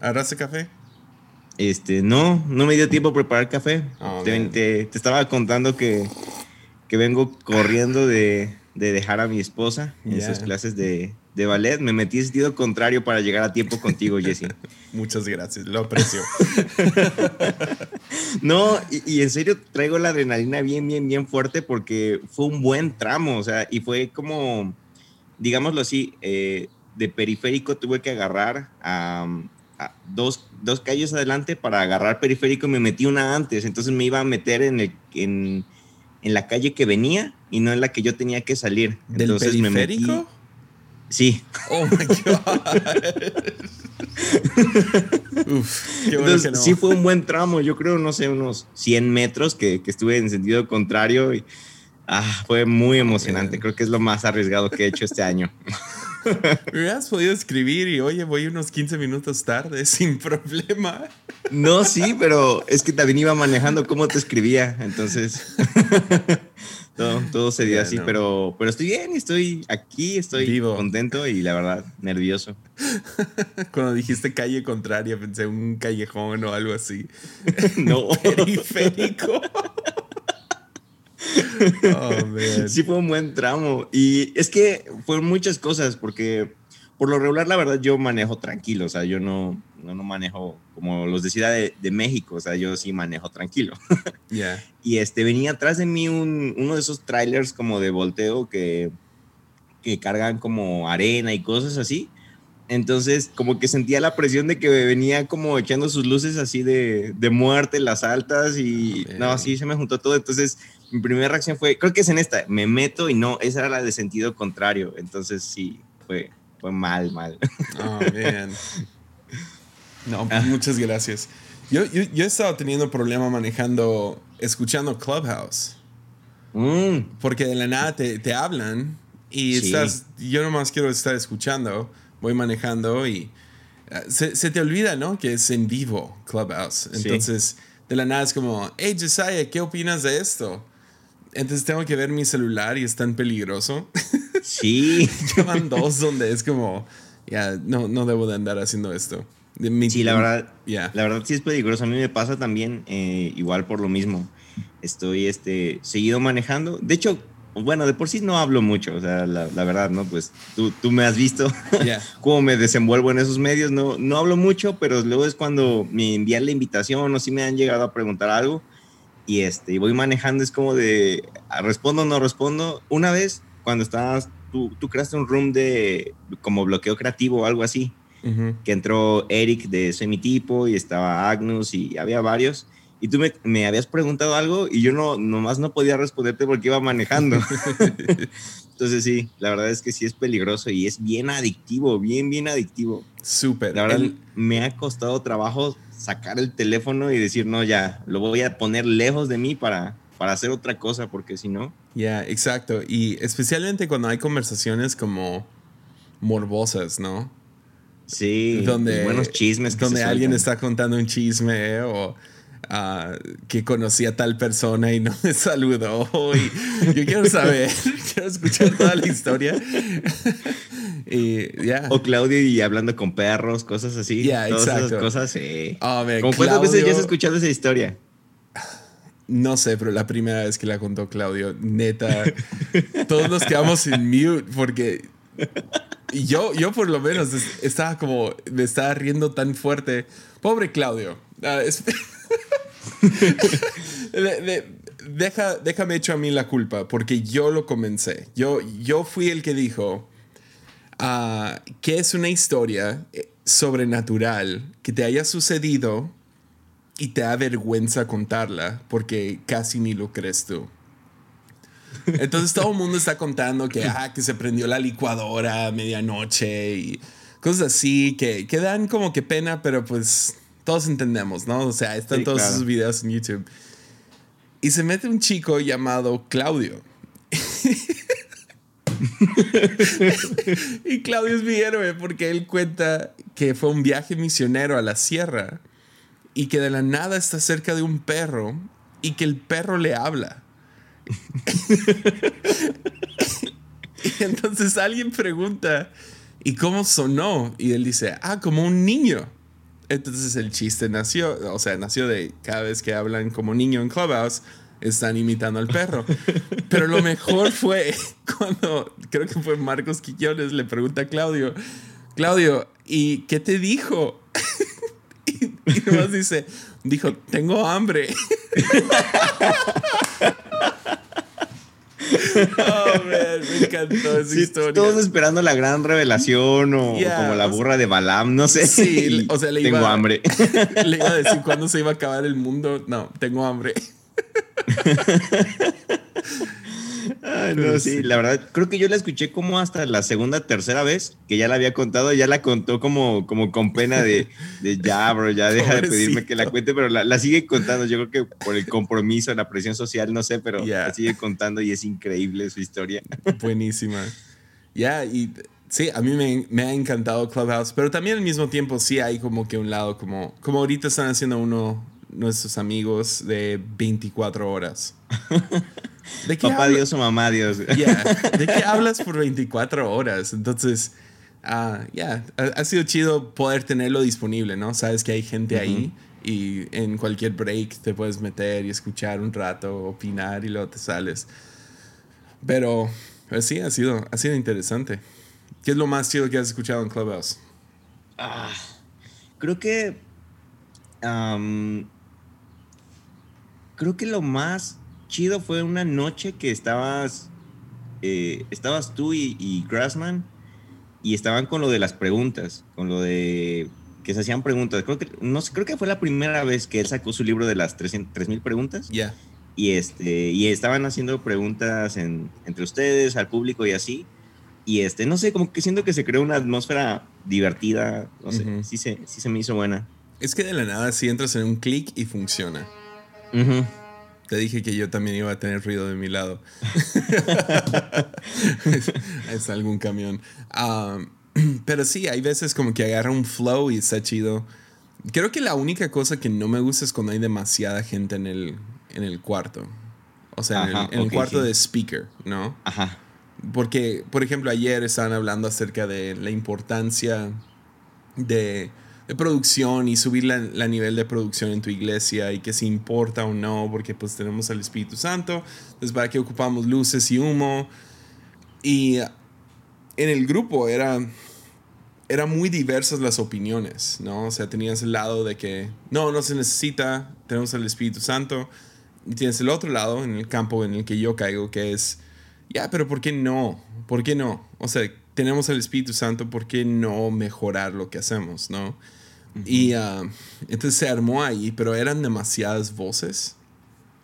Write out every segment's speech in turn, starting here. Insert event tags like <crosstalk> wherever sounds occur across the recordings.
¿Agarraste café? Este, no, no me dio tiempo a preparar café. Oh, te, man. te- te estaba contando que, que vengo corriendo de, de dejar a mi esposa en Yeah. sus clases de, de ballet. Me metí en sentido contrario para llegar a tiempo contigo, Jesse. <laughs> Muchas gracias, lo aprecio. <laughs> No, y, y en serio traigo la adrenalina bien, bien, bien fuerte porque fue un buen tramo, o sea, y fue como, digámoslo así, eh, de periférico tuve que agarrar a, a dos, dos calles adelante para agarrar periférico y me metí una antes, entonces me iba a meter en, el, en, en la calle que venía y no en la que yo tenía que salir. ¿Del Entonces me metí- periférico? Sí, Oh my God. <laughs> Uf, qué bueno Entonces, que no. sí fue un buen tramo, yo creo, no sé, unos 100 metros que, que estuve en sentido contrario y ah, fue muy emocionante. Creo que es lo más arriesgado que he hecho este año. <laughs> <laughs> Me hubieras podido escribir y oye, voy unos 15 minutos tarde <laughs> sin problema. No, sí, pero es que también iba manejando cómo te escribía, entonces <laughs> todo, todo se dio así, no. pero, pero estoy bien, estoy aquí, estoy Vivo. contento y la verdad, nervioso. Cuando dijiste calle contraria, pensé un callejón o algo así. No, Periférico. Oh, man. sí fue un buen tramo. Y es que fueron muchas cosas, porque por lo regular, la verdad, yo manejo tranquilo. O sea, yo no, no, no manejo como los de Ciudad de, de México. O sea, yo sí manejo tranquilo. <laughs> Ya. Y este, venía atrás de mí un- uno de esos trailers como de volteo que, que cargan como arena y cosas así. Entonces, como que sentía la presión de que venía como echando sus luces así de, de muerte, las altas y Ok. no, así se me juntó todo. Entonces, mi primera reacción fue, creo que es en esta, me meto y no, esa era la de sentido contrario. Entonces, sí, fue, fue mal, mal. Oh, man. No, <laughs> pues, muchas gracias. Yo, yo, yo he estado teniendo problema manejando, escuchando Clubhouse. Mm, Porque de la nada te, te hablan y Sí. estás, yo nomás quiero estar escuchando, voy manejando y eh, se, se te olvida, ¿no? Que es en vivo Clubhouse. Sí. Entonces, de la nada es como, hey Josiah, ¿qué opinas de esto? Entonces tengo que ver mi celular y es tan peligroso. sí. <laughs> Llevan dos donde es como, ya, no, no debo de andar haciendo esto. Mi- Sí, la verdad, Ya. la verdad sí es peligroso. A mí me pasa también eh, igual por lo mismo. Estoy este, seguido manejando. De hecho, bueno, de por sí no hablo mucho. O sea, la, la verdad, ¿no? Pues tú, tú me has visto <laughs> Ya. <laughs> cómo me desenvuelvo en esos medios. No, no hablo mucho, pero luego es cuando me envían la invitación o si me han llegado a preguntar algo. Y este, y voy manejando, es como de, ah, respondo o no respondo. Una vez, cuando estabas, tú, tú creaste un room de como bloqueo creativo o algo así que entró Eric de Soy mi tipo y estaba Agnus y había varios. Y tú me, me habías preguntado algo y yo no, nomás no podía responderte porque iba manejando. <laughs> <laughs> Entonces sí, la verdad es que sí es peligroso y es bien adictivo, bien, bien adictivo. Súper. La verdad El- me ha costado trabajo sacar el teléfono y decir, no, ya, lo voy a poner lejos de mí para, para hacer otra cosa, porque si no, Ya, exacto. Y especialmente cuando hay conversaciones como morbosas, ¿no? sí, donde buenos chismes. que donde alguien está contando un chisme o ah, que conocí a tal persona y no me <laughs> saludó y yo quiero saber <laughs> quiero escuchar toda la historia <laughs> y ya O Claudio y hablando con perros, cosas así. Ya, Todas esas exacto. cosas, sí. Oh, man, ¿Cómo cuántas veces ya Claudio- has escuchado esa historia? no sé pero la primera vez que la contó Claudio neta todos nos quedamos en mute porque yo yo por lo menos es- estaba como me estaba riendo tan fuerte pobre Claudio Ah, es- <laughs> De- de- deja, déjame echar a mí la culpa, porque yo lo comencé. Yo, yo fui el que dijo ah, que es una historia eh, sobrenatural que te haya sucedido y te da vergüenza contarla, porque casi ni lo crees tú. Entonces todo el mundo está contando que, ah, que se prendió la licuadora a medianoche y cosas así que, que dan como que pena, pero pues todos entendemos, ¿no? O sea, están Sí, todos claro. esos videos en YouTube. Y se mete un chico llamado Claudio. <laughs> y Claudio es mi héroe porque él cuenta que fue un viaje misionero a la sierra y que de la nada está cerca de un perro y que el perro le habla. <laughs> y entonces alguien pregunta, ¿y cómo sonó? Y él dice, ah, como un niño. Entonces el chiste nació, o sea, nació de cada vez que hablan como niño en Clubhouse, están imitando al perro. <laughs> Pero lo mejor fue <laughs> cuando, creo que fue Marcos Quiñones, le pregunta a Claudio, Claudio, ¿y qué te dijo? <laughs> y, y nomás dice, dijo, tengo hambre. Oh, man, me encantó esa historia. Todos esperando la gran revelación o, Yeah, como la o sea- burra de Balaam, no sé. Sí, o sea, le tengo hambre. <laughs> Le iba a decir cuándo se iba a acabar el mundo. No, tengo hambre. <laughs> Ay, no, sí, la verdad, creo que yo la escuché como hasta la segunda, tercera vez que ya la había contado, ya la contó como, como con pena de, de ya, bro, ya deja de pedirme que la cuente, pero la, la sigue contando. Yo creo que por el compromiso, la presión social, no sé, pero Yeah. la sigue contando y es increíble su historia. Buenísima. Ya, y sí, a mí me, me ha encantado Clubhouse, pero también al mismo tiempo sí hay como que un lado como, como ahorita están haciendo uno, nuestros amigos de 24 horas. <laughs> ¿De qué Papá habla- Dios o mamá Dios. <laughs> Yeah, ¿De qué hablas por 24 horas? Entonces, ah, ya, ha, ha sido chido poder tenerlo disponible, ¿no? Sabes que hay gente ahí y en cualquier break te puedes meter y escuchar un rato, opinar y luego te sales. Pero, pero sí, ha sido, ha sido interesante. ¿Qué es lo más chido que has escuchado en Clubhouse? Ah, creo que. am, creo que lo más chido fue una noche que estabas. eh, estabas tú y, y Grassman y estaban con lo de las preguntas, con lo de que se hacían preguntas. Creo que, no sé, creo que fue la primera vez que él sacó su libro de las 3.000 preguntas Ya, y, este, y estaban haciendo preguntas en- entre ustedes, al público y así. Y este, no sé, como que siento que se creó una atmósfera divertida, no sé, sí, se, sí se me hizo buena. es que de la nada si entras en un clic y funciona. Ujú. Te dije que yo también iba a tener ruido de mi lado. <laughs> es algún camión. Um, pero sí, hay veces como que agarra un flow y está chido. Creo que la única cosa que no me gusta es cuando hay demasiada gente en el, en el cuarto. O sea, en el, Ajá, en el cuarto sí. de speaker, ¿no? Ajá. Porque, por ejemplo, ayer estaban hablando acerca de la importancia de, de producción y subir la, nivel de producción en tu iglesia y que si importa o no, porque pues tenemos al Espíritu Santo, entonces para qué ocupamos luces y humo. Y en el grupo era, era muy diversas las opiniones, ¿no? O sea, tenías el lado de que no, no se necesita, tenemos al Espíritu Santo, y tienes el otro lado en el campo en el que yo caigo, que es ya, pero ¿por qué no? ¿Por qué no? O sea, tenemos el Espíritu Santo, ¿por qué no mejorar lo que hacemos, no? Y ah, entonces se armó ahí, pero eran demasiadas voces.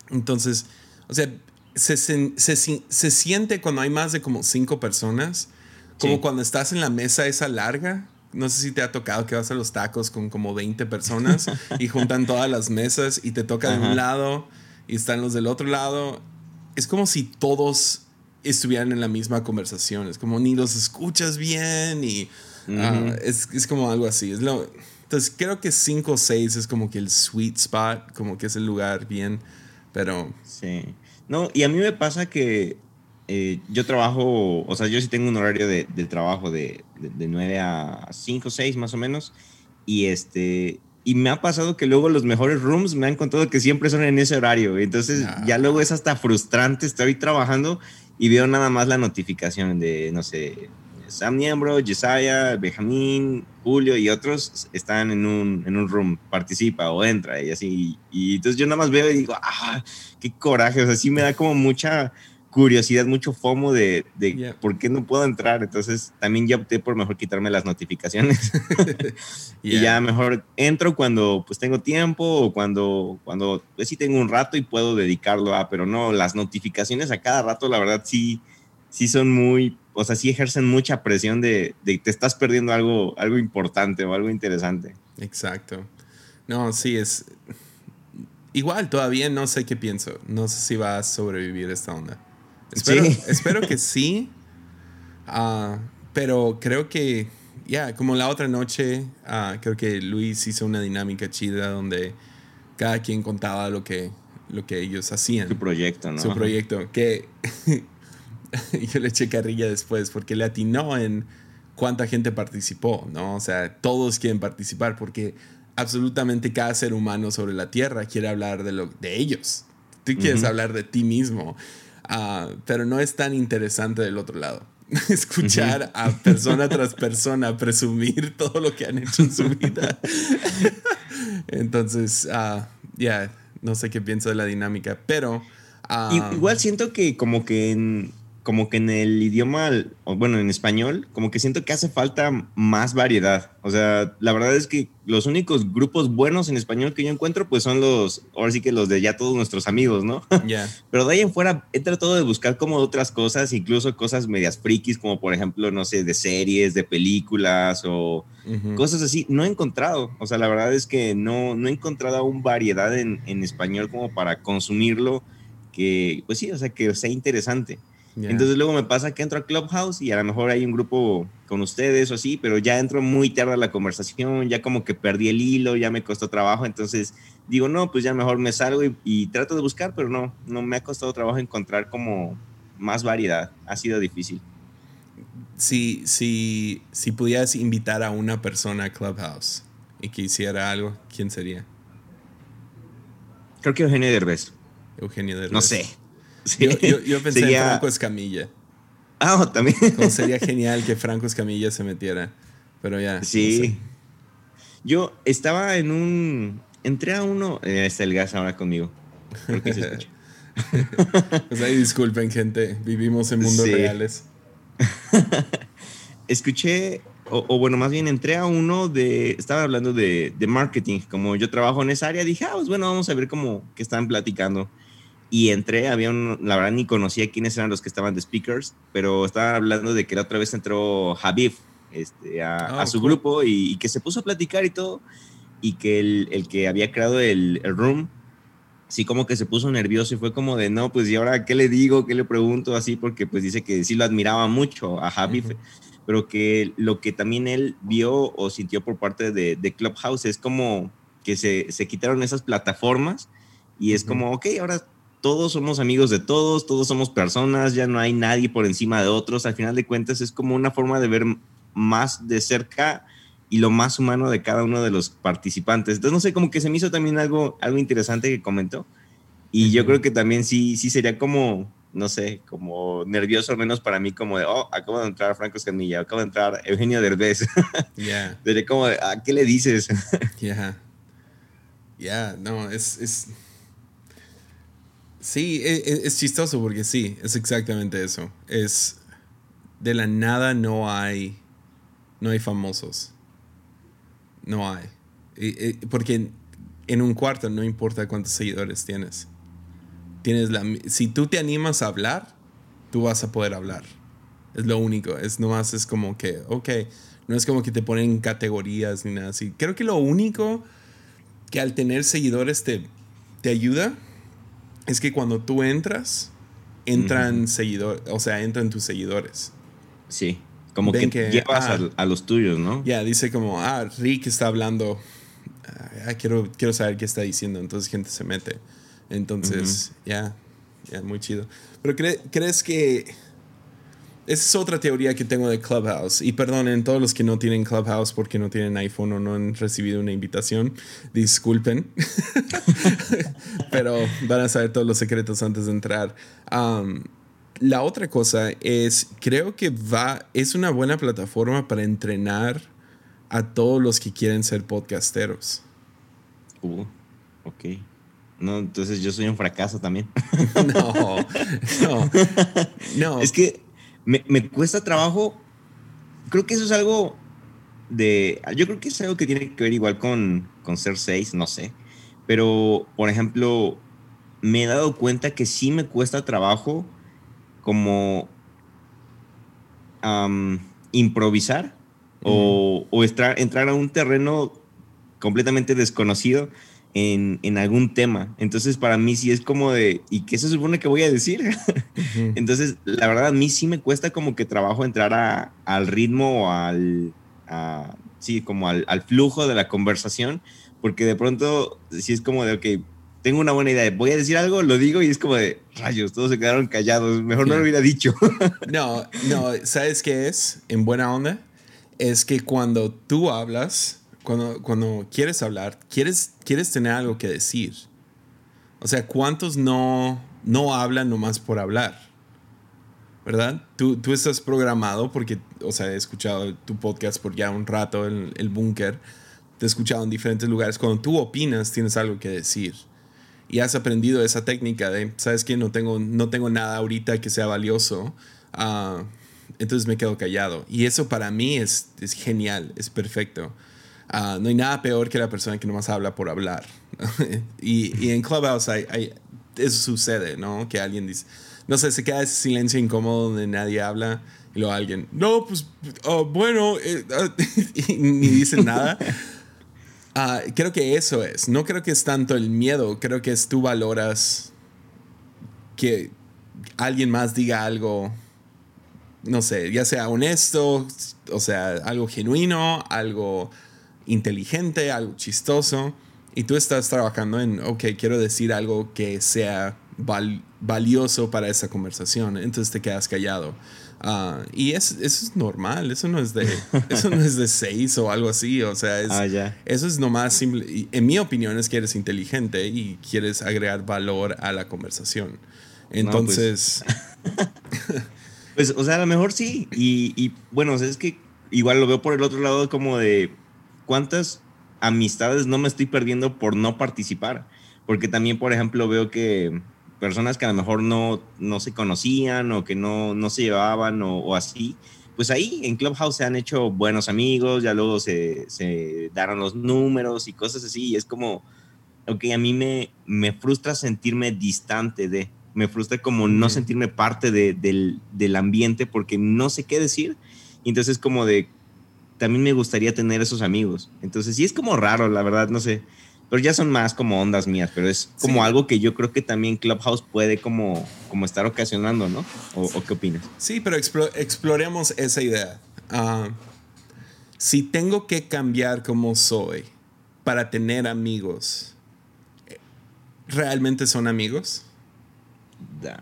Entonces, o sea, se, se si- se siente cuando hay más de como cinco personas, como Sí. cuando estás en la mesa esa larga. No sé si te ha tocado que vas a los tacos con como 20 personas y juntan todas las mesas y te toca de un lado y están los del otro lado. Es como si todos estuvieran en la misma conversación. Es como ni los escuchas bien y ah, Ujú. es, es como algo así. Es lo, entonces creo que 5 o 6 es como que el sweet spot, como que es el lugar bien. Pero Sí. No, y a mí me pasa que eh, yo trabajo, o sea, yo sí tengo un horario de, de trabajo de, de, de 9 a 5, 6 más o menos. Y este. Y me ha pasado que luego los mejores rooms me han contado que siempre son en ese horario. Entonces Ah. ya luego es hasta frustrante. Estoy trabajando y veo nada más la notificación de, no sé, Sam Niembro, Jesiah, Benjamín, Julio y otros están en un, en un room, participa o entra y así. Y, entonces yo nada más veo y digo, ah, qué coraje. O sea, sí me da como mucha curiosidad, mucho fomo de, de Yeah. por qué no puedo entrar. Entonces también ya opté por mejor quitarme las notificaciones. <laughs> Y yeah. ya mejor entro cuando pues tengo tiempo o cuando, cuando pues, sí tengo un rato y puedo dedicarlo a, pero no, las notificaciones a cada rato, la verdad sí, sí son muy, o sea, sí ejercen mucha presión de, de te estás perdiendo algo, algo importante o algo interesante. Exacto. No, sí, es. Igual, todavía no sé qué pienso. No sé si va a sobrevivir esta onda. Espero, Sí. <laughs> espero que sí. Ah, pero creo que, ya, como la otra noche, ah, creo que Luis hizo una dinámica chida donde cada quien contaba lo que, lo que ellos hacían. Tu proyecto, ¿no? su proyecto. Que <laughs> <laughs> yo le eché carrilla después porque le atinó en cuánta gente participó, ¿no? O sea, todos quieren participar porque absolutamente cada ser humano sobre la tierra quiere hablar de, lo, de ellos. Tú quieres hablar de ti mismo, ah, pero no es tan interesante del otro lado. <laughs> Escuchar a persona tras persona presumir <laughs> todo lo que han hecho en su vida. Entonces, ah, ya, no sé qué pienso de la dinámica, pero... Ah, igual siento que como que en, como que en el idioma, bueno, en español, como que siento que hace falta más variedad. O sea, la verdad es que los únicos grupos buenos en español que yo encuentro, pues son los, ahora sí que los de ya todos nuestros amigos, ¿no? <laughs> Ya. Pero de ahí en fuera he tratado de buscar como otras cosas, incluso cosas medias frikis, como por ejemplo, no sé, de series, de películas o cosas así. No he encontrado. O sea, la verdad es que no, no he encontrado aún variedad en, en español como para consumirlo, que, pues sí, o sea, que sea interesante. Entonces luego me pasa que entro a Clubhouse y a lo mejor hay un grupo con ustedes o así, pero ya entro muy tarde a la conversación, ya como que perdí el hilo, ya me costó trabajo, entonces digo, no, pues ya mejor me salgo y, trato de buscar, pero no, no me ha costado trabajo encontrar como más variedad, ha sido difícil. Si, si, si pudieras invitar a una persona a Clubhouse y que hiciera algo, ¿quién sería? Creo que Eugenio Derbez. Eugenio Derbez. No sé. Yo, pensé en Franco Escamilla. Ah, también. sería genial que Franco Escamilla se metiera. Pero ya. Sí. Yo estaba en un. Entré a uno. Eh, está el gas ahora conmigo. pues <laughs> ahí disculpen, gente. Vivimos en mundos reales. <laughs> Escuché, o, bueno, más bien entré a uno de. Estaba hablando de, de, marketing. Como yo trabajo en esa área, dije, ah, pues bueno, vamos a ver cómo que están platicando y entré, había un, la verdad ni conocía quiénes eran los que estaban de speakers, pero estaban hablando de que la otra vez entró Habib este, a, ah, su grupo y, que se puso a platicar y todo, y que el, el que había creado el, el, room, sí como que se puso nervioso y fue como de, no, pues y ahora, ¿qué le digo? ¿Qué le pregunto? Así, porque pues dice que sí lo admiraba mucho a Habib, pero que lo que también él vio o sintió por parte de, de Clubhouse es como que se, se quitaron esas plataformas y es como, ok, ahora todos somos amigos de todos, todos somos personas, ya no hay nadie por encima de otros. Al final de cuentas es como una forma de ver más de cerca y lo más humano de cada uno de los participantes. Entonces, no sé, como que se me hizo también algo, algo interesante que comentó. Y yo creo que también sí, sí sería como, no sé, como nervioso al menos para mí, como de, oh, acabo de entrar Franco Escamilla, acabo de entrar Eugenio Derbez. <laughs> Ya. Sería como de, ¿a qué le dices? Ya. Ya, no, es, es Sí, e, e, es, chistoso porque sí, es exactamente eso. Es de la nada no hay no hay famosos. No hay. porque en, un cuarto no importa cuántos seguidores tienes. Tienes la si tú te animas a hablar, tú vas a poder hablar. Es lo único, es nomás es como que, ok, no es como que te ponen categorías ni nada así. Creo que lo único que al tener seguidores te, te ayuda es que cuando tú entras, entran seguidores, o sea, entran tus seguidores. Sí, como que, llevas ah, a, los tuyos, ¿no? Ya, dice como, ah, Rick está hablando, ah, quiero, quiero saber qué está diciendo, entonces gente se mete. Entonces, ya, ya, muy chido. Pero ¿crees que esa es otra teoría que tengo de Clubhouse. Y perdonen todos los que no tienen Clubhouse porque no tienen iPhone o no han recibido una invitación. Disculpen. <laughs> Pero van a saber todos los secretos antes de entrar. la otra cosa es, creo que va, es una buena plataforma para entrenar a todos los que quieren ser podcasteros. Uh, ok. No, entonces yo soy un fracaso también. <laughs> no, no, <laughs> no. Es que me, cuesta trabajo. Creo que eso es algo de. Yo creo que es algo que tiene que ver igual con, con ser seis, no sé. Pero, por ejemplo, me he dado cuenta que sí me cuesta trabajo como improvisar o, o entrar a un terreno completamente desconocido en, algún tema. Entonces, para mí sí es como de, ¿y qué se supone que voy a decir? <laughs> Entonces, la verdad, a mí sí me cuesta como que trabajo entrar a, al ritmo o al, sí, como al, flujo de la conversación, porque de pronto sí es como de, ok, tengo una buena idea, voy a decir algo, lo digo y es como de, rayos, todos se quedaron callados, mejor no lo hubiera dicho. <laughs> no, no, ¿sabes qué es? En buena onda, es que cuando tú hablas, cuando, cuando quieres hablar, quieres, quieres tener algo que decir. O sea, ¿cuántos no, no hablan nomás por hablar? ¿Verdad? Tú, tú estás programado porque, o sea, he escuchado tu podcast por ya un rato, el, el búnker. Te he escuchado en diferentes lugares. Cuando tú opinas, tienes algo que decir. Y has aprendido esa técnica de, ¿sabes qué? No tengo, no tengo nada ahorita que sea valioso. Ah, entonces me quedo callado. Y eso para mí es, es genial, es perfecto. Ah, no hay nada peor que la persona que nomás habla por hablar. <laughs> y, y, en Clubhouse hay, hay, eso sucede, ¿no? Que alguien dice, no sé, se queda ese silencio incómodo donde nadie habla y luego alguien, no, pues, oh, bueno, eh, <laughs> y ni dicen nada. Uh, <laughs> creo que eso es. No creo que es tanto el miedo, creo que es tú valoras que alguien más diga algo no sé, ya sea honesto, o sea, algo genuino, algo inteligente, algo chistoso, y tú estás trabajando en, ok, quiero decir algo que sea valioso para esa conversación, entonces te quedas callado. Uh, y es, eso es normal, eso no es de <laughs> eso no es de seis o algo así, o sea, es, ah, eso es nomás simple. En mi opinión es que eres inteligente y quieres agregar valor a la conversación. Pues. Entonces, <laughs> Pues, o sea, a lo mejor sí. Y, y bueno, es que igual lo veo por el otro lado como de cuántas amistades no me estoy perdiendo por no participar. Porque también, por ejemplo, veo que personas que a lo mejor no, no se conocían o que no, no se llevaban o, o así, pues ahí en Clubhouse se han hecho buenos amigos, ya luego se, se daron los números y cosas así. Y es como, ok, a mí me, me frustra sentirme distante de, me frustra como no sentirme parte del, del, ambiente porque no sé qué decir. Y entonces como de, también me gustaría tener esos amigos. Entonces sí es como raro, la verdad, no sé. Pero ya son más como ondas mías, pero es como algo que yo creo que también Clubhouse puede como, como estar ocasionando, ¿no? ¿O, qué opinas? Sí, pero exploremos esa idea. Ah, si tengo que cambiar como soy para tener amigos, ¿realmente son amigos? <laughs>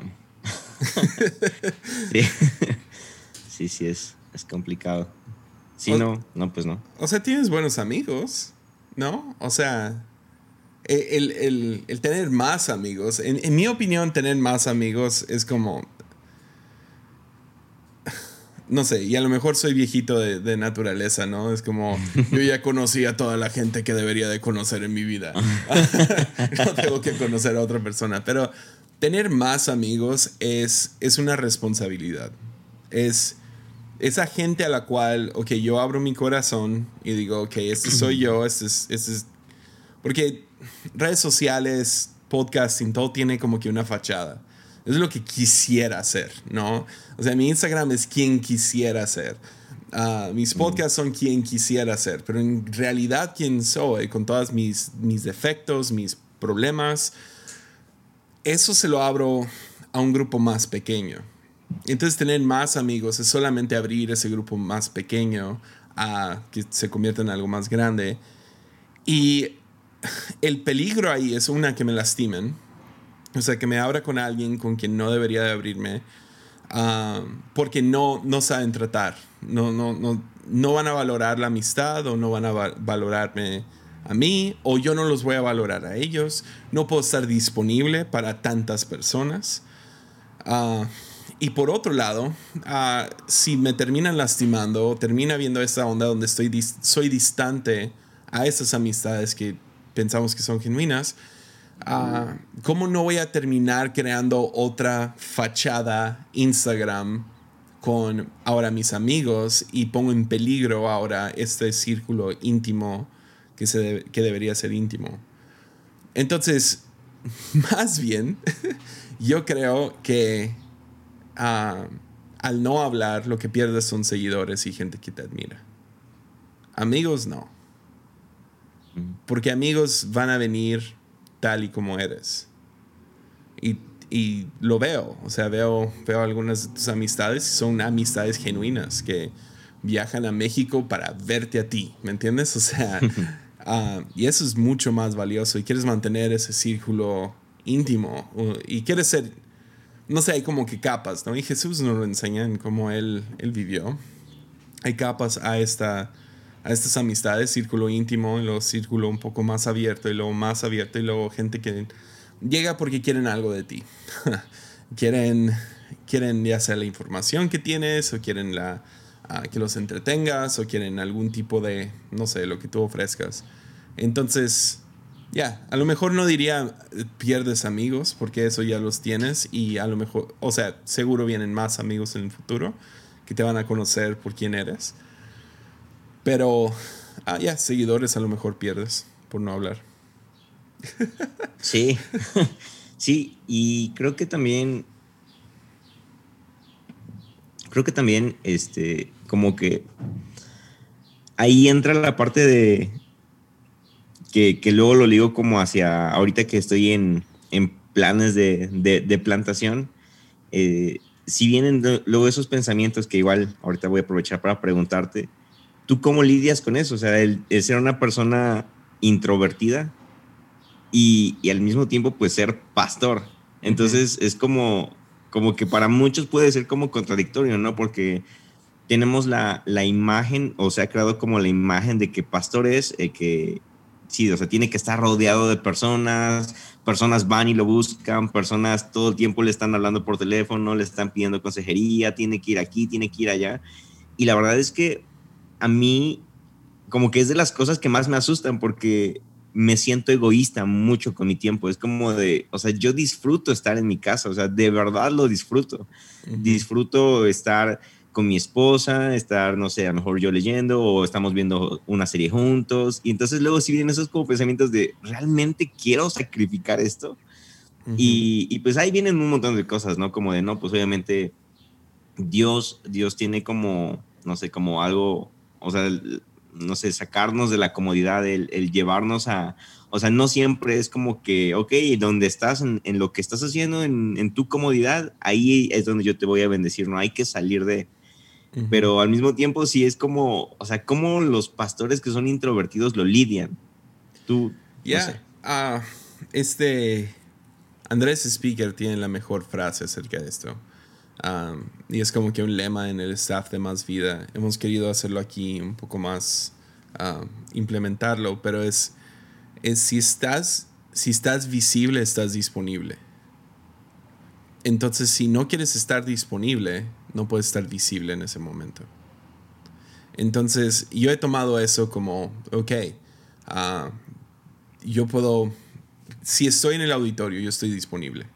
<laughs> sí. sí, es, es complicado. Si no, no, pues no. O sea, tienes buenos amigos, ¿no? O sea, e, el, tener más amigos, en, mi opinión, tener más amigos es como... No sé, y a lo mejor soy viejito de, de naturaleza, ¿no? Es como, yo ya conocí a toda la gente que debería de conocer en mi vida. <laughs> no tengo que conocer a otra persona, pero tener más amigos es, es una responsabilidad. Es esa gente a la cual, ok, yo abro mi corazón y digo, ok, este soy yo, este es, este es... Porque redes sociales, podcasting, todo tiene como que una fachada. Es lo que quisiera hacer, ¿no? O sea, mi Instagram es quien quisiera ser. Ah, mis podcasts son quien quisiera ser, pero en realidad quien soy, con todos mis, mis defectos, mis problemas, eso se lo abro a un grupo más pequeño. Entonces tener más amigos es solamente abrir ese grupo más pequeño a que se convierta en algo más grande. Y el peligro ahí es una que me lastimen, o sea, que me abra con alguien con quien no debería de abrirme, ah, porque no, no saben tratar, no, no, no, no van a valorar la amistad o no van a valorarme a mí o yo no los voy a valorar a ellos. No puedo estar disponible para tantas personas. Ah, y por otro lado, ah, si me terminan lastimando, termina viendo esta onda donde estoy soy distante a esas amistades que pensamos que son genuinas, uh, ¿cómo no voy a terminar creando otra fachada Instagram con ahora mis amigos y pongo en peligro ahora este círculo íntimo que, se que debería ser íntimo. Entonces, <laughs> más bien, <laughs> yo creo que al no hablar, lo que pierdes son seguidores y gente que te admira. Amigos, no. Porque amigos van a venir tal y como eres. Y, y lo veo, o sea, veo, veo algunas de tus amistades y son amistades genuinas que viajan a México para verte a ti, ¿me entiendes? O sea, <laughs> Ah, y eso es mucho más valioso y quieres mantener ese círculo íntimo y quieres ser, no sé, hay como que capas, ¿no? Y Jesús nos lo enseña en cómo él, él vivió. Hay capas a esta, a estas amistades, círculo íntimo, y luego círculo un poco más abierto, y luego más abierto, y luego gente que llega porque quieren algo de ti. <laughs> quieren, quieren ya sea la información que tienes, o quieren la, ah, que los entretengas, o quieren algún tipo de, no sé, lo que tú ofrezcas. Entonces, ya, a lo mejor no diría eh, pierdes amigos, porque eso ya los tienes, y a lo mejor, o sea, seguro vienen más amigos en el futuro que te van a conocer por quién eres. Pero, ah, ya, seguidores a lo mejor pierdes por no hablar. Sí, <laughs> sí, y creo que también, creo que también, este, como que ahí entra la parte de, que, que luego lo digo como hacia, ahorita que estoy en, en planes de, de, de plantación, eh, si vienen luego esos pensamientos que igual ahorita voy a aprovechar para preguntarte, ¿tú cómo lidias con eso? O sea, el, ser una persona introvertida y, y, al mismo tiempo pues ser pastor. Entonces es como, como que para muchos puede ser como contradictorio, ¿no? Porque tenemos la, la imagen, o se ha creado como la imagen de que pastor es eh, que, sí, o sea, tiene que estar rodeado de personas, personas van y lo buscan, personas todo el tiempo le están hablando por teléfono, le están pidiendo consejería, tiene que ir aquí, tiene que ir allá. Y la verdad es que a mí como que es de las cosas que más me asustan porque me siento egoísta mucho con mi tiempo. Es como de, o sea, yo disfruto estar en mi casa, o sea, de verdad lo disfruto. Disfruto estar con mi esposa, estar, no sé, a lo mejor yo leyendo o estamos viendo una serie juntos. Y entonces luego si vienen esos como pensamientos de, ¿realmente quiero sacrificar esto? y, y, pues ahí vienen un montón de cosas, ¿no? Como de, no, pues obviamente Dios, Dios tiene como, no sé, como algo, o sea, no sé, sacarnos de la comodidad, el, el llevarnos a, o sea, no siempre es como que, ok, donde estás, en, en lo que estás haciendo, en, en, tu comodidad, ahí es donde yo te voy a bendecir, no hay que salir de, pero al mismo tiempo sí es como, o sea, cómo los pastores que son introvertidos lo lidian. Tú, ya, ah, este, Andrés Speaker tiene la mejor frase acerca de esto. y es como que un lema en el staff de Más Vida. Hemos querido hacerlo aquí un poco más, implementarlo, pero es, es si estás, si estás visible, estás disponible. Entonces, si no quieres estar disponible, no puedes estar visible en ese momento. Entonces, yo he tomado eso como, ok, ah, yo puedo, si estoy en el auditorio, yo estoy disponible.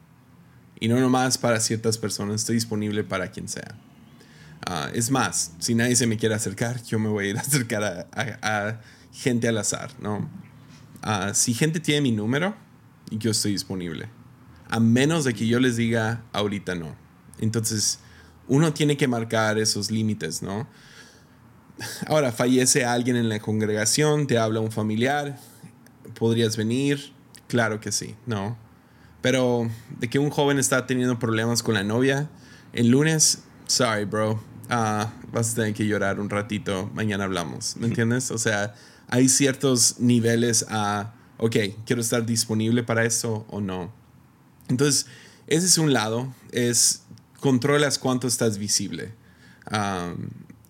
Y no nomás para ciertas personas, estoy disponible para quien sea. Ah, es más, si nadie se me quiere acercar, yo me voy a ir a acercar a, gente al azar, ¿no? Ah, si gente tiene mi número, yo estoy disponible. A menos de que yo les diga, ahorita no. Entonces, uno tiene que marcar esos límites, ¿no? Ahora, fallece alguien en la congregación, te habla un familiar, ¿podrías venir? Claro que sí, ¿no? Pero de que un joven está teniendo problemas con la novia, el lunes, sorry, bro, ah, vas a tener que llorar un ratito, mañana hablamos, ¿me <laughs> entiendes? O sea, hay ciertos niveles a, ok, quiero estar disponible para eso o no. Entonces, ese es un lado, es controlas cuánto estás visible.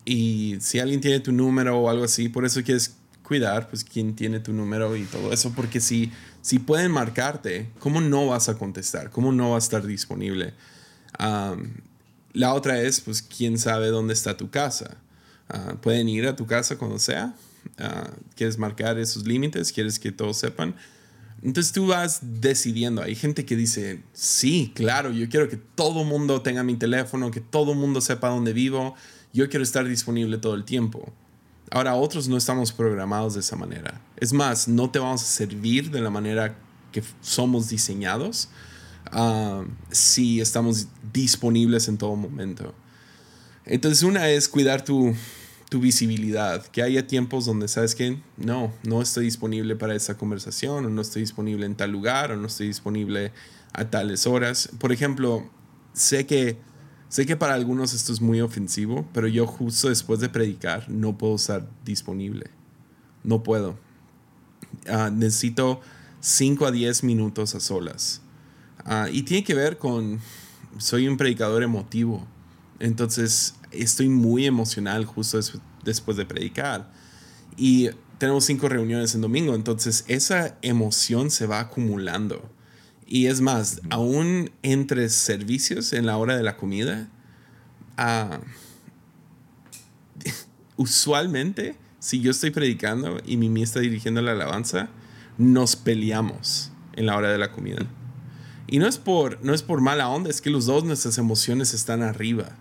y si alguien tiene tu número o algo así, por eso quieres cuidar, pues quién tiene tu número y todo eso, porque si, si pueden marcarte, ¿cómo no vas a contestar? ¿Cómo no va a estar disponible? la otra es, pues, quién sabe dónde está tu casa. Ah, pueden ir a tu casa cuando sea. Ah, ¿Quieres marcar esos límites? ¿Quieres que todos sepan? Entonces tú vas decidiendo. Hay gente que dice, sí, claro, yo quiero que todo mundo tenga mi teléfono, que todo mundo sepa dónde vivo, yo quiero estar disponible todo el tiempo. Ahora, otros no estamos programados de esa manera. Es más, no te vamos a servir de la manera que somos diseñados ah, si estamos disponibles en todo momento. Entonces, una es cuidar tu, tu visibilidad, que haya tiempos donde sabes que no, no estoy disponible para esa conversación, o no estoy disponible en tal lugar, o no estoy disponible a tales horas. Por ejemplo, sé que, sé que para algunos esto es muy ofensivo, pero yo justo después de predicar no puedo estar disponible. No puedo. Ah, necesito 5 a 10 minutos a solas. Ah, y tiene que ver con, soy un predicador emotivo. Entonces estoy muy emocional justo después de predicar. y tenemos cinco reuniones en domingo, entonces esa emoción se va acumulando. Y es más, aún entre servicios en la hora de la comida, ah, <laughs> usualmente, si yo estoy predicando y Mimi está dirigiendo la alabanza, nos peleamos en la hora de la comida. Y no es por, no es por mala onda, es que los dos nuestras emociones están arriba.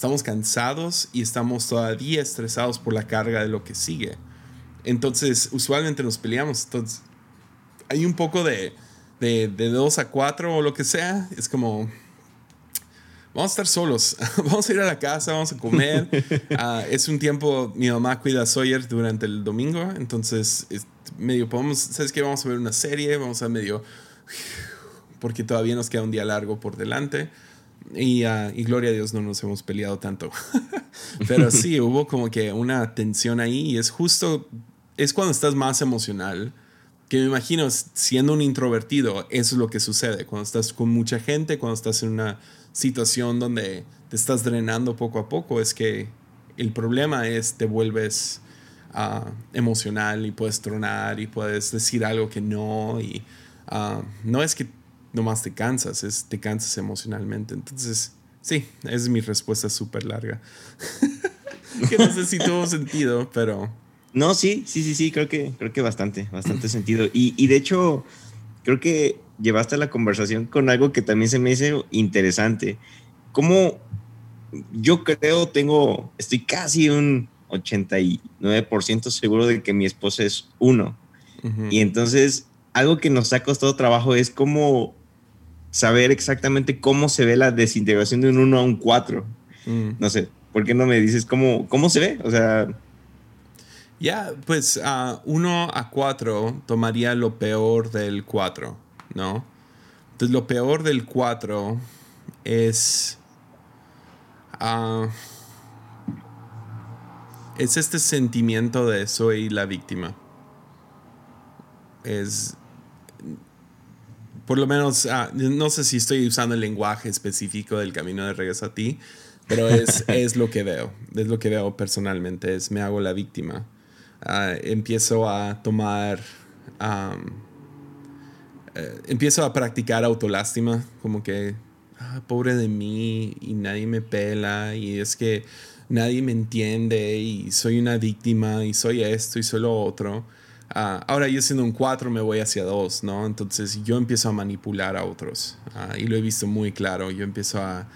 Estamos cansados y estamos todavía estresados por la carga de lo que sigue. Entonces, usualmente nos peleamos. Entonces, hay un poco de, de, de 2 a 4 o lo que sea. Es como, vamos a estar solos, <laughs> vamos a ir a la casa, vamos a comer. <laughs> Ah, es un tiempo, mi mamá cuida a Sawyer durante el domingo, entonces medio podemos, ¿sabes qué? Vamos a ver una serie, vamos a medio, porque todavía nos queda un día largo por delante. Y, uh, y gloria a Dios no nos hemos peleado tanto. <laughs> Pero sí, <laughs> hubo como que una tensión ahí y es justo, es cuando estás más emocional que me imagino siendo un introvertido, eso es lo que sucede. Cuando estás con mucha gente, cuando estás en una situación donde te estás drenando poco a poco, es que el problema es te vuelves uh, emocional y puedes tronar y puedes decir algo que no. Y uh, no es que nomás te cansas, es te cansas emocionalmente. Entonces, sí, es mi respuesta súper larga. <laughs> que no sé si tuvo sentido, pero no, sí, sí, sí, sí, creo que, creo que bastante, bastante <laughs> sentido. Y, y de hecho, creo que llevaste la conversación con algo que también se me hizo interesante. Como yo creo, tengo, estoy casi un 89% seguro de que mi esposa es uno. Y entonces, algo que nos ha costado trabajo es como saber exactamente cómo se ve la desintegración de un 1 a un 4. Mm. No sé, ¿por qué no me dices cómo, cómo se ve? O sea, ya, pues a 1 a 4 tomaría lo peor del 4, ¿no? Entonces lo peor del 4 es... Uh, es este sentimiento de soy la víctima. Es... Por lo menos, uh, no sé si estoy usando el lenguaje específico del camino de regreso a ti, pero es, <laughs> es lo que veo, es lo que veo personalmente, es me hago la víctima. Ah, empiezo a tomar, eh, empiezo a practicar autolástima, como que, ah, pobre de mí y nadie me pela y es que nadie me entiende y soy una víctima y soy esto y soy lo otro. Ah, ahora yo siendo un 4 me voy hacia 2, ¿no? Entonces yo empiezo a manipular a otros y lo he visto muy claro. Yo empiezo a,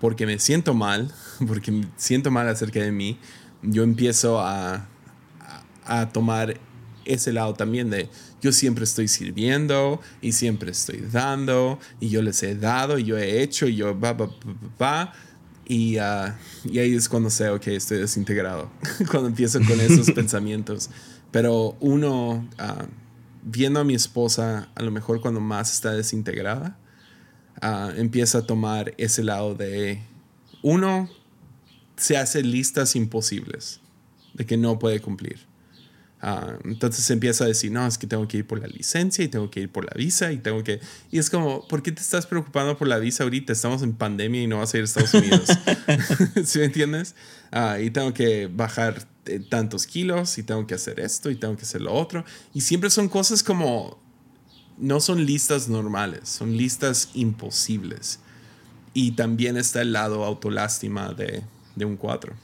porque me siento mal, <laughs> porque me siento mal acerca de mí, yo empiezo a a tomar ese lado también de yo siempre estoy sirviendo y siempre estoy dando y yo les he dado y yo he hecho y yo va, va, va, y, ah, y ahí es cuando sé, ok, estoy desintegrado, <laughs> cuando empiezo con esos <laughs> pensamientos. Pero uno, uh, viendo a mi esposa, a lo mejor cuando más está desintegrada, uh, empieza a tomar ese lado de, uno, se hace listas imposibles de que no puede cumplir Ah, entonces empieza a decir, no, es que tengo que ir por la licencia y tengo que ir por la visa y tengo que... Y es como, ¿por qué te estás preocupando por la visa ahorita? Estamos en pandemia y no vas a ir a Estados Unidos. <laughs> <laughs> ¿Sí me entiendes? Ah, y tengo que bajar eh, tantos kilos y tengo que hacer esto y tengo que hacer lo otro. Y siempre son cosas como... No son listas normales, son listas imposibles. Y también está el lado autolástima de, de un cuatro.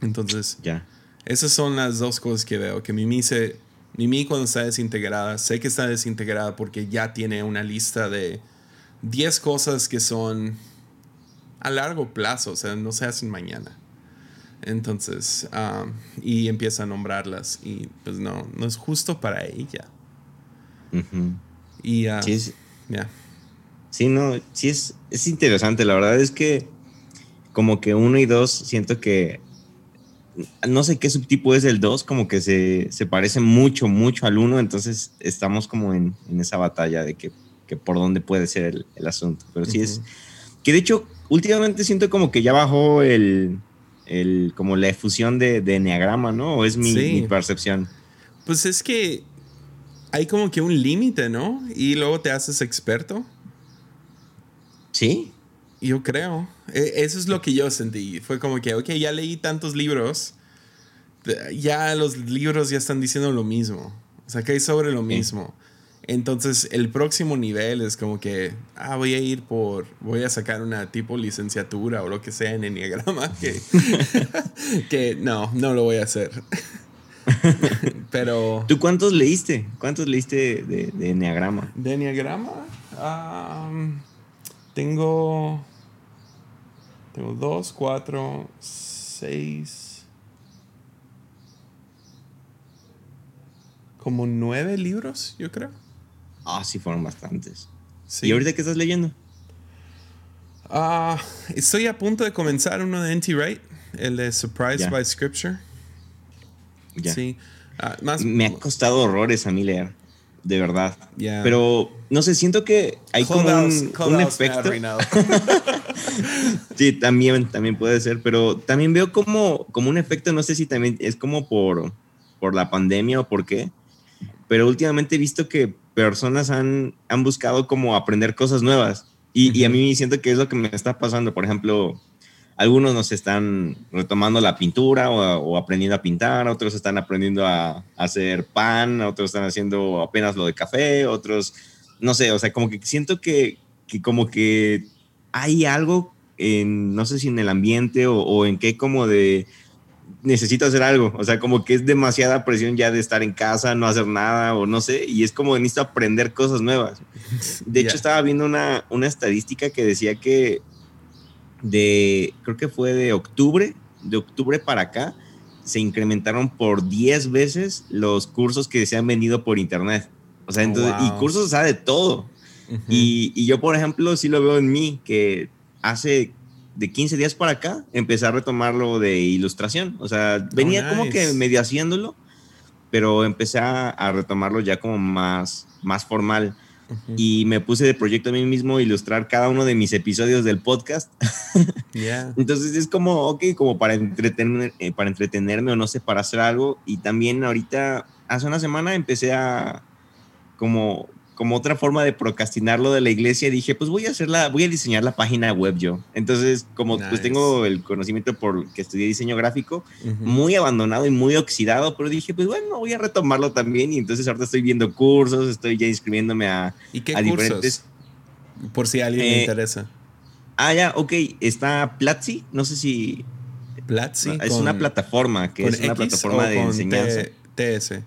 Entonces... Ya. Esas son las dos cosas que veo. Que Mimi, se, Mimi cuando está desintegrada, sé que está desintegrada porque ya tiene una lista de 10 cosas que son a largo plazo, o sea, no se hacen mañana. Entonces, um, y empieza a nombrarlas y pues no, no es justo para ella. Y uh, sí, sí, no, sí es, es interesante. La verdad es que como que uno y dos siento que no sé qué subtipo es el 2, como que se, se, parece mucho, mucho al 1, entonces estamos como en, en esa batalla de que, que, por dónde puede ser el, el asunto. Pero sí es, que de hecho, últimamente siento como que ya bajó el, el como la efusión de, de Enneagrama, ¿no? ¿O es mi, mi percepción? Pues es que hay como que un límite, ¿no? Y luego te haces experto. Sí. Yo creo. E, eso es lo que yo sentí. Fue como que, ok, ya leí tantos libros ya los libros ya están diciendo lo mismo. O sea, que hay sobre lo mismo. Entonces, el próximo nivel es como que, ah, voy a ir por, voy a sacar una tipo licenciatura o lo que sea en Enneagrama, que, <laughs> <laughs> que no, no lo voy a hacer. <laughs> Pero... ¿Tú cuántos leíste? ¿Cuántos leíste de, de Enneagrama? De Enneagrama, tengo, tengo dos, cuatro, seis, como nueve libros, yo creo. Ah, sí, fueron bastantes. ¿Y ahorita qué estás leyendo? Ah, estoy a punto de comenzar uno de N.T. Wright, el de Surprised by Scripture. Sí. Ah, más, Me ha costado horrores a mí leer, de verdad. Pero no sé, siento que hay como un, efecto. <laughs> <laughs> sí, también, también puede ser, pero también veo como, como un efecto, no sé si también es como por, por la pandemia o por qué, pero últimamente he visto que personas han, han buscado como aprender cosas nuevas. Y, y, a mí siento que es lo que me está pasando. Por ejemplo, algunos nos están retomando la pintura o, aprendiendo a pintar, otros están aprendiendo a, hacer pan, otros están haciendo apenas lo de café, otros, no sé, o sea, como que siento que, que como que hay algo en, no sé si en el ambiente o, o en qué como de necesito hacer algo, o sea, como que es demasiada presión ya de estar en casa, no hacer nada o no sé, y es como necesito aprender cosas nuevas. <laughs> De hecho, estaba viendo una, una estadística que decía que de, creo que fue de octubre, de octubre para acá, se incrementaron por 10 veces los cursos que se han vendido por internet. O sea, entonces, y cursos, o sea, de todo. Y, y yo, por ejemplo, sí lo veo en mí, que hace de 15 días para acá empecé a retomar lo de ilustración. O sea, venía oh, como que medio haciéndolo, pero empecé a, retomarlo ya como más, más formal. Y me puse de proyecto a mí mismo ilustrar cada uno de mis episodios del podcast. <laughs> Entonces es como, ok, como para, entretener, eh, para entretenerme o no sé, para hacer algo. Y también ahorita, hace una semana empecé a como como otra forma de procrastinar lo de la iglesia, dije, pues voy a hacerla, voy a diseñar la página web yo. Entonces, como pues tengo el conocimiento por que estudié diseño gráfico, muy abandonado y muy oxidado, pero dije, pues bueno, voy a retomarlo también. Y entonces ahorita estoy viendo cursos, estoy ya inscribiéndome a, ¿Y qué cursos? Por si a alguien le eh, interesa. Ah, ya, ok. Está Platzi, no sé si... Platzi. Es una plataforma, que es una plataforma de enseñanza. TS.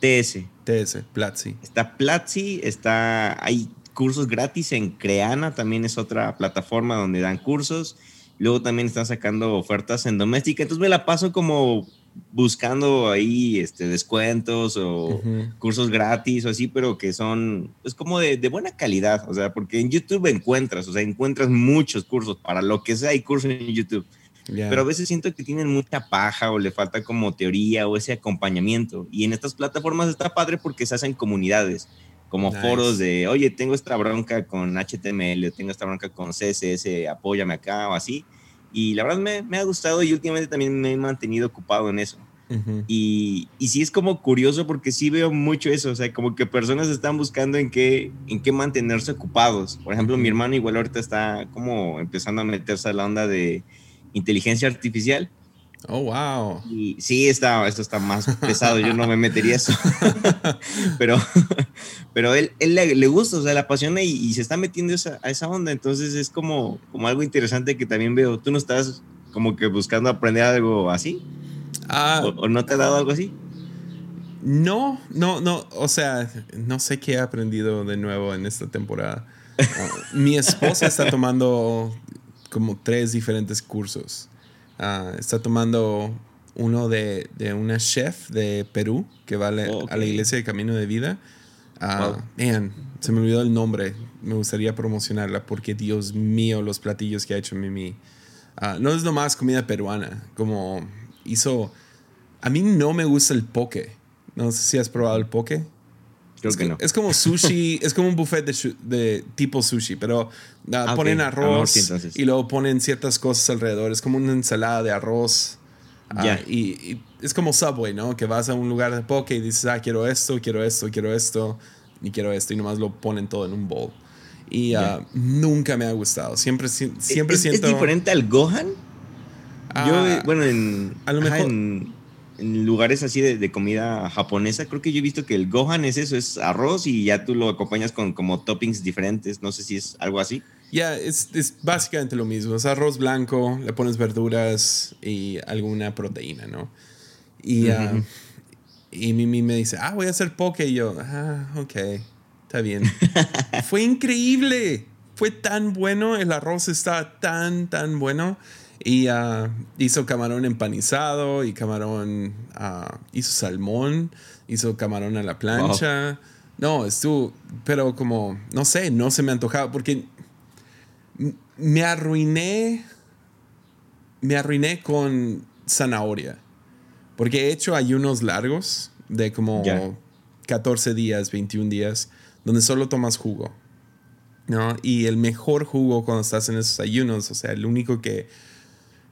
TS. TS, Platzi. Está Platzi, está, hay cursos gratis en Creana, también es otra plataforma donde dan cursos. Luego también están sacando ofertas en doméstica. Entonces me la paso como buscando ahí este, descuentos o cursos gratis o así, pero que son es pues, como de, de, buena calidad. O sea, porque en YouTube encuentras, o sea, encuentras muchos cursos para lo que sea, hay cursos en YouTube. Pero a veces siento que tienen mucha paja o le falta como teoría o ese acompañamiento. Y en estas plataformas está padre porque se hacen comunidades, como foros de, oye, tengo esta bronca con HTML, tengo esta bronca con CSS, apóyame acá o así. Y la verdad me, me ha gustado y últimamente también me he mantenido ocupado en eso. y, y, sí es como curioso porque sí veo mucho eso, o sea, como que personas están buscando en qué, en qué mantenerse ocupados. Por ejemplo, mi hermano igual ahorita está como empezando a meterse a la onda de inteligencia artificial. Oh, wow. Y sí, está, esto está más pesado, yo no me metería eso. <laughs> pero pero él, él le, gusta, o sea, le apasiona y, se está metiendo a esa onda. Entonces es como, como algo interesante que también veo. ¿Tú no estás como que buscando aprender algo así? Ah, ¿O, no te ha dado algo así? No, no, no. O sea, no sé qué he aprendido de nuevo en esta temporada. <laughs> mi esposa está tomando como tres diferentes cursos. Ah, está tomando uno de, de, una chef de Perú que va a la, iglesia de Camino de Vida. Uh, se me olvidó el nombre. Me gustaría promocionarla porque, Dios mío, los platillos que ha hecho Mimi. Uh, no es nomás comida peruana. Como hizo. A mí no me gusta el poke. No sé si has probado el poke es, que no. es como sushi, <laughs> es como un buffet de, de tipo sushi, pero ah, ah, ponen arroz y luego ponen ciertas cosas alrededor. Es como una ensalada de arroz. Ah, y, es como Subway, ¿no? Que vas a un lugar de poke y dices, ah, quiero esto, quiero esto, quiero esto, y quiero esto, y nomás lo ponen todo en un bowl. Y nunca me ha gustado. Siempre, siempre ¿Es, siento. ¿Es diferente al Gohan? Yo, bueno, en. A lo mejor. en, en lugares así de, comida japonesa, creo que yo he visto que el gohan es eso, es arroz y ya tú lo acompañas con como toppings diferentes. No sé si es algo así. Ya, es, es, básicamente lo mismo. Es arroz blanco, le pones verduras y alguna proteína, ¿no? Y, uh y Mimi me dice, ah, voy a hacer poke. Y yo, ah, ok, está bien. <laughs> Fue increíble. Fue tan bueno. El arroz está tan, tan bueno. Y uh, hizo camarón empanizado y camarón, uh, hizo salmón, hizo camarón a la plancha. No, estuvo, pero como, no sé, no se me antojaba porque me arruiné, me arruiné con zanahoria. Porque he hecho ayunos largos de como 14 días, 21 días, donde solo tomas jugo. ¿no? Y el mejor jugo cuando estás en esos ayunos, o sea, el único que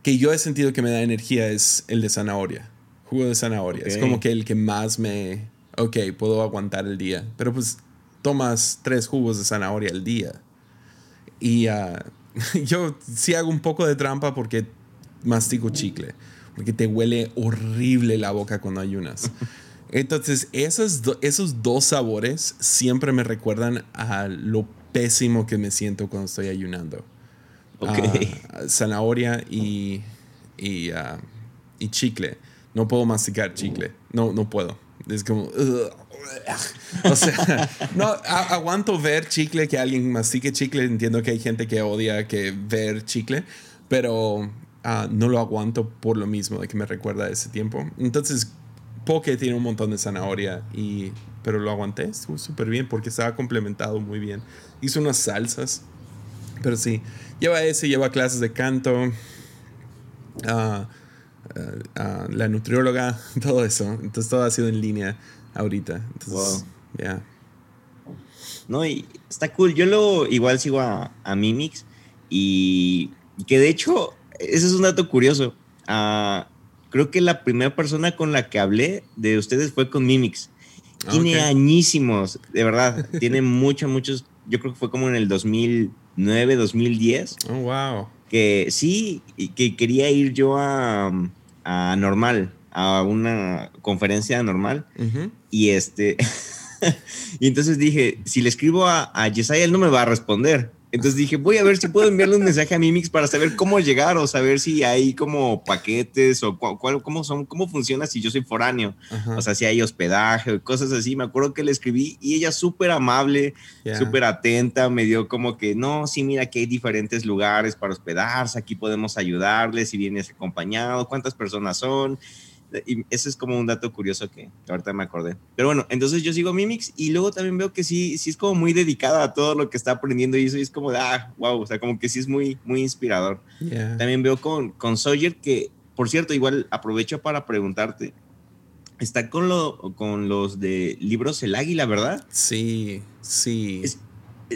que yo he sentido que me da energía es el de zanahoria. Jugo de zanahoria. Es como que el que más me... Ok, puedo aguantar el día. Pero pues tomas tres jugos de zanahoria al día. Y ah, <laughs> yo sí hago un poco de trampa porque mastico chicle. Porque te huele horrible la boca cuando ayunas. <laughs> Entonces, esos, esos dos sabores siempre me recuerdan a lo pésimo que me siento cuando estoy ayunando. Ah, zanahoria y, y, ah, y, chicle. No puedo masticar chicle. No, no puedo. Es como... <laughs> o sea, no, aguanto ver chicle, que alguien mastique chicle. Entiendo que hay gente que odia que ver chicle, pero ah, no lo aguanto por lo mismo, de que me recuerda a ese tiempo. Entonces, Poke tiene un montón de zanahoria, y, pero lo aguanté, estuvo súper bien porque estaba complementado muy bien. Hizo unas salsas, pero sí, lleva ese, lleva clases de canto, ah, ah, ah, la nutrióloga, <laughs> todo eso. Entonces todo ha sido en línea ahorita. Entonces, ya. No, y está cool. Yo lo igual sigo a, a Mimix y que de hecho, ese es un dato curioso. creo que la primera persona con la que hablé de ustedes fue con Mimix. Tiene añísimos, de verdad. tiene <laughs> muchos, muchos. Yo creo que fue como en el 2000 2009, 2010. Oh, wow. Que sí, que quería ir yo a, a Normal, a una conferencia normal. Y este. <laughs> y entonces dije: si le escribo a, a Yesaya, él no me va a responder. Entonces dije, voy a ver si puedo enviarle un mensaje a Mimix para saber cómo llegar o saber si hay como paquetes o cuál, cómo son, cómo funciona si yo soy foráneo. O sea, si hay hospedaje o cosas así. Me acuerdo que le escribí y ella súper amable, súper atenta, me dio como que, no, sí, mira que hay diferentes lugares para hospedarse, aquí podemos ayudarle si vienes acompañado, cuántas personas son. Y ese es como un dato curioso que ahorita me acordé. Pero bueno, entonces yo sigo Mimix y luego también veo que sí, sí es como muy dedicada a todo lo que está aprendiendo y eso es como de, ah, wow, o sea, como que sí es muy, muy inspirador. También veo con, con Sawyer que, por cierto, igual aprovecho para preguntarte, está con, lo, con los de libros El Águila, ¿verdad? Sí, sí.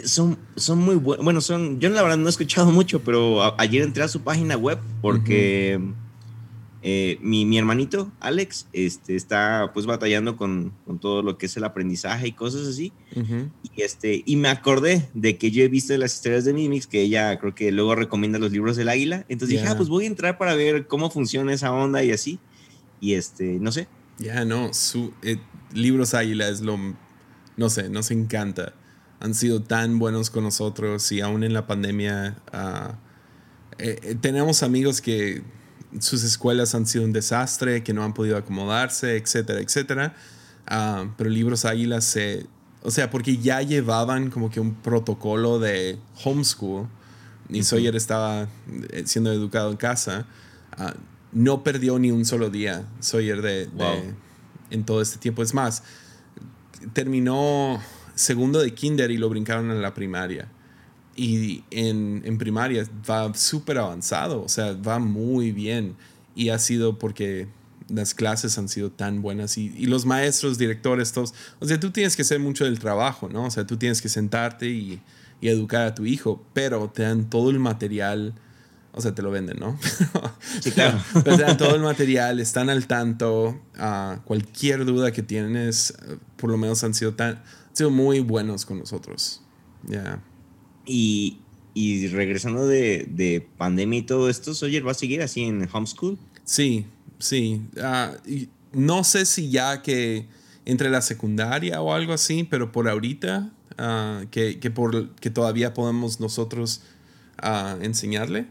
son, son muy buenos. Bueno, son. Yo la verdad no he escuchado mucho, pero ayer entré a su página web porque. Eh, mi, hermanito, Alex, este, está pues batallando con, todo lo que es el aprendizaje y cosas así. y, este, y me acordé de que yo he visto las historias de Mimix, que ella creo que luego recomienda los libros del águila. Entonces dije, ah, pues voy a entrar para ver cómo funciona esa onda y así. Y este, no sé. Ya, no, su, eh, libros águila es lo, no sé, nos encanta. Han sido tan buenos con nosotros y aún en la pandemia ah, eh, tenemos amigos que sus escuelas han sido un desastre, que no han podido acomodarse, etcétera, etcétera. Ah, pero Libros Águila se... O sea, porque ya llevaban como que un protocolo de homeschool y Sawyer estaba eh, siendo educado en casa. Ah, no perdió ni un solo día Sawyer de, en todo este tiempo. Es más, terminó segundo de kinder y lo brincaron a la primaria y en, en primaria va súper avanzado, o sea, va muy bien. Y ha sido porque las clases han sido tan buenas y, y, los maestros, directores, todos. O sea, tú tienes que hacer mucho del trabajo, ¿no? O sea, tú tienes que sentarte y, y educar a tu hijo, pero te dan todo el material. O sea, te lo venden, ¿no? <laughs> Sí, claro. <laughs> Pero te dan todo el material, están al tanto. a cualquier duda que tienes, por lo menos han sido, tan, han sido muy buenos con nosotros. Ya. Y, y regresando de, de, pandemia y todo esto, Sawyer va a seguir así en homeschool. Sí, sí. Ah, no sé si ya que entre la secundaria o algo así, pero por ahorita, ah, que, que, por, que todavía podemos nosotros ah, enseñarle.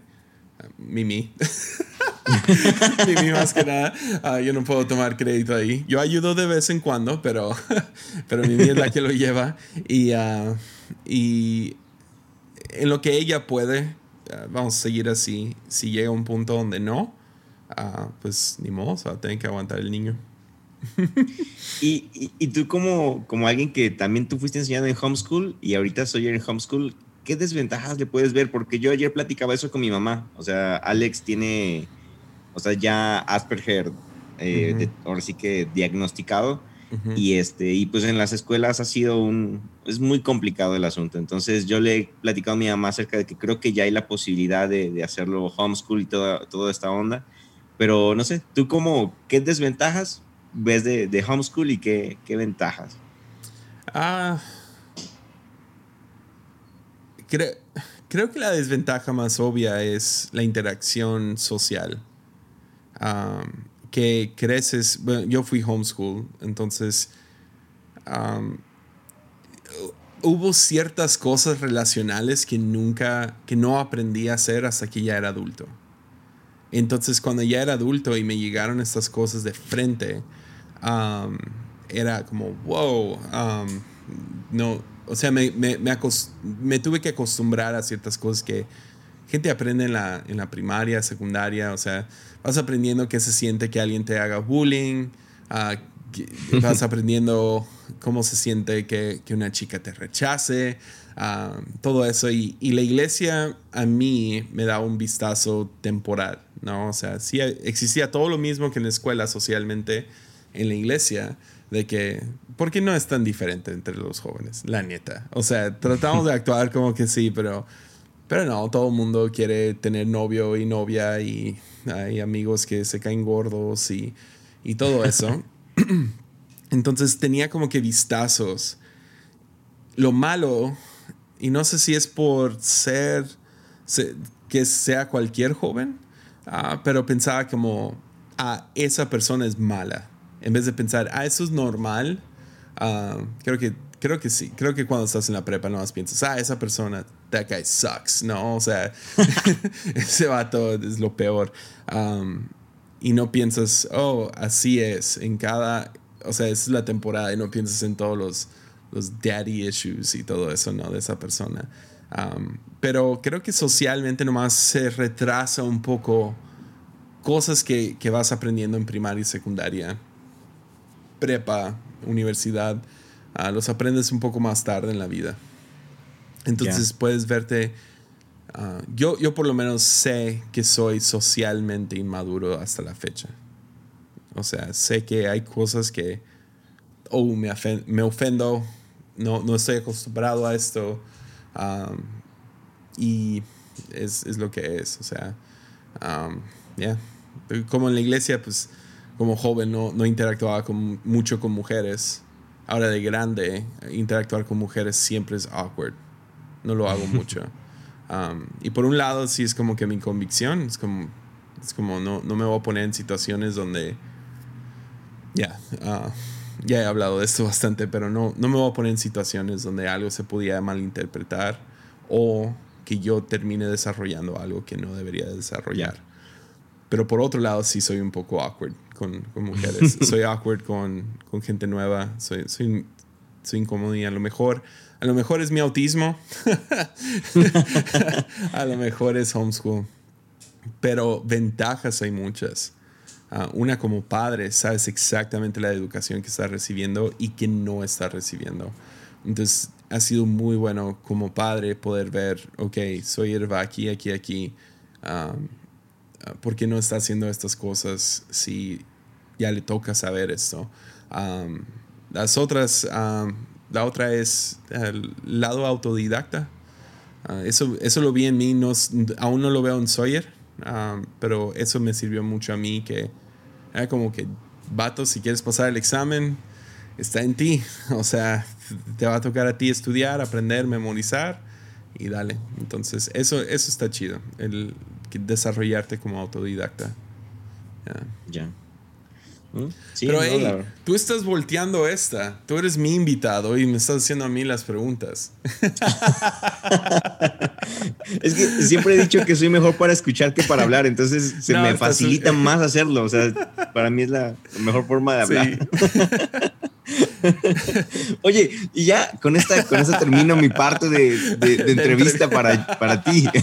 Mimi. <laughs> Mimi más que nada. Ah, yo no puedo tomar crédito ahí. Yo ayudo de vez en cuando, pero, <laughs> pero Mimi es la que lo lleva. Y, y en lo que ella puede, vamos a seguir así. Si llega un punto donde no, pues ni modo, o tener que aguantar el niño. <laughs> y, y, tú como, como alguien que también tú fuiste enseñando en homeschool y ahorita soy en homeschool, ¿qué desventajas le puedes ver? Porque yo ayer platicaba eso con mi mamá. O sea, Alex tiene, o sea, ya Asperger, eh, ahora sí que diagnosticado. Y este, y pues en las escuelas ha sido un, es muy complicado el asunto. Entonces yo le he platicado a mi mamá acerca de que creo que ya hay la posibilidad de, de hacerlo homeschool y toda, toda esta onda. Pero no sé, ¿tú cómo, qué desventajas ves de, de homeschool y qué, qué ventajas? Ah, creo, creo que la desventaja más obvia es la interacción social. Que creces, yo fui homeschool, entonces hubo ciertas cosas relacionales que nunca, que no aprendí a hacer hasta que ya era adulto. Entonces cuando ya era adulto y me llegaron estas cosas de frente, era como, wow, no, o sea, me, me, me, tuve que acostumbrar a ciertas cosas que gente aprende en la, en la primaria, secundaria, o sea, vas aprendiendo qué se siente que alguien te haga bullying, uh, <laughs> vas aprendiendo cómo se siente que, que una chica te rechace, todo eso. Y, y, la iglesia a mí me da un vistazo temporal, ¿no? O sea, sí existía todo lo mismo que en la escuela socialmente en la iglesia, de que, ¿por qué no es tan diferente entre los jóvenes? La neta. O sea, tratamos de <laughs> actuar como que sí, pero, pero no, todo el mundo quiere tener novio y novia y hay amigos que se caen gordos y, y todo <laughs> eso. Entonces tenía como que vistazos. Lo malo y no sé si es por ser, que sea cualquier joven, ah, pero pensaba como, ah, esa persona es mala. En vez de pensar, ah, eso es normal, ah, creo, que, creo que sí. Creo que cuando estás en la prepa no más piensas, ah, esa persona, that guy sucks, ¿no? O sea, <laughs> ese vato es lo peor. y no piensas, oh, así es, en cada, o sea, es la temporada y no piensas en todos los los daddy issues y todo eso, ¿no? De esa persona. Um, pero creo que socialmente nomás se retrasa un poco cosas que, que, vas aprendiendo en primaria y secundaria, prepa, universidad, uh, los aprendes un poco más tarde en la vida. Entonces puedes verte... Uh, yo, yo por lo menos sé que soy socialmente inmaduro hasta la fecha. O sea, sé que hay cosas que, oh, me, me ofendo no, no estoy acostumbrado a esto. y es, es, lo que es, o sea, ya. Como en la iglesia, pues como joven no, no interactuaba con, mucho con mujeres. Ahora de grande, interactuar con mujeres siempre es awkward. No lo hago mucho. <laughs> y por un lado, sí es como que mi convicción, es como, es como no, no me voy a poner en situaciones donde, ya, ah, ya he hablado de esto bastante, pero no, no me voy a poner en situaciones donde algo se pudiera malinterpretar o que yo termine desarrollando algo que no debería desarrollar. Pero por otro lado, sí soy un poco awkward con, con mujeres. <laughs> soy awkward con, con, gente nueva. Soy, soy, soy incómodo y a lo mejor, a lo mejor es mi autismo. <laughs> a lo mejor es homeschool. Pero ventajas hay muchas. Ah, una como padre, sabes exactamente la educación que está recibiendo y que no está recibiendo. Entonces, ha sido muy bueno como padre poder ver, ok, soy Erva aquí, aquí, aquí. Um, ¿Por qué no está haciendo estas cosas si ya le toca saber esto? las otras, la otra es el lado autodidacta. Ah, eso, eso lo vi en mí, no, aún no lo veo en Sawyer, pero eso me sirvió mucho a mí que era como que, vato, si quieres pasar el examen, está en ti. <laughs> O sea, te va a tocar a ti estudiar, aprender, memorizar y dale. Entonces, eso, eso está chido, el desarrollarte como autodidacta. Ya. ¿Mm? Pero hey, tú estás volteando esta. Tú eres mi invitado y me estás haciendo a mí las preguntas. <laughs> es que siempre he dicho que soy mejor para escuchar que para hablar, entonces se me facilita más hacerlo. O sea, para mí es la mejor forma de hablar. <laughs> Oye, y ya con esta, con esta termino mi parte de, entrevista para, para ti. <laughs>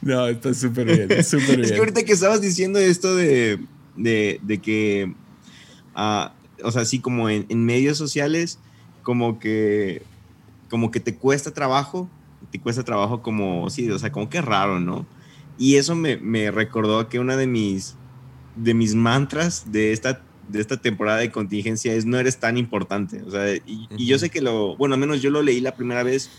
No, está súper bien, súper bien. Es que ahorita que estabas diciendo esto de, de, que, ah, o sea, así como en, medios sociales, como que, como que te cuesta trabajo, te cuesta trabajo como, sí, o sea, como que raro, ¿no? Y eso me, me recordó que una de mis, de mis mantras de esta de esta temporada de contingencia es no eres tan importante. O sea, y, yo sé que lo, bueno, al menos yo lo leí la primera vez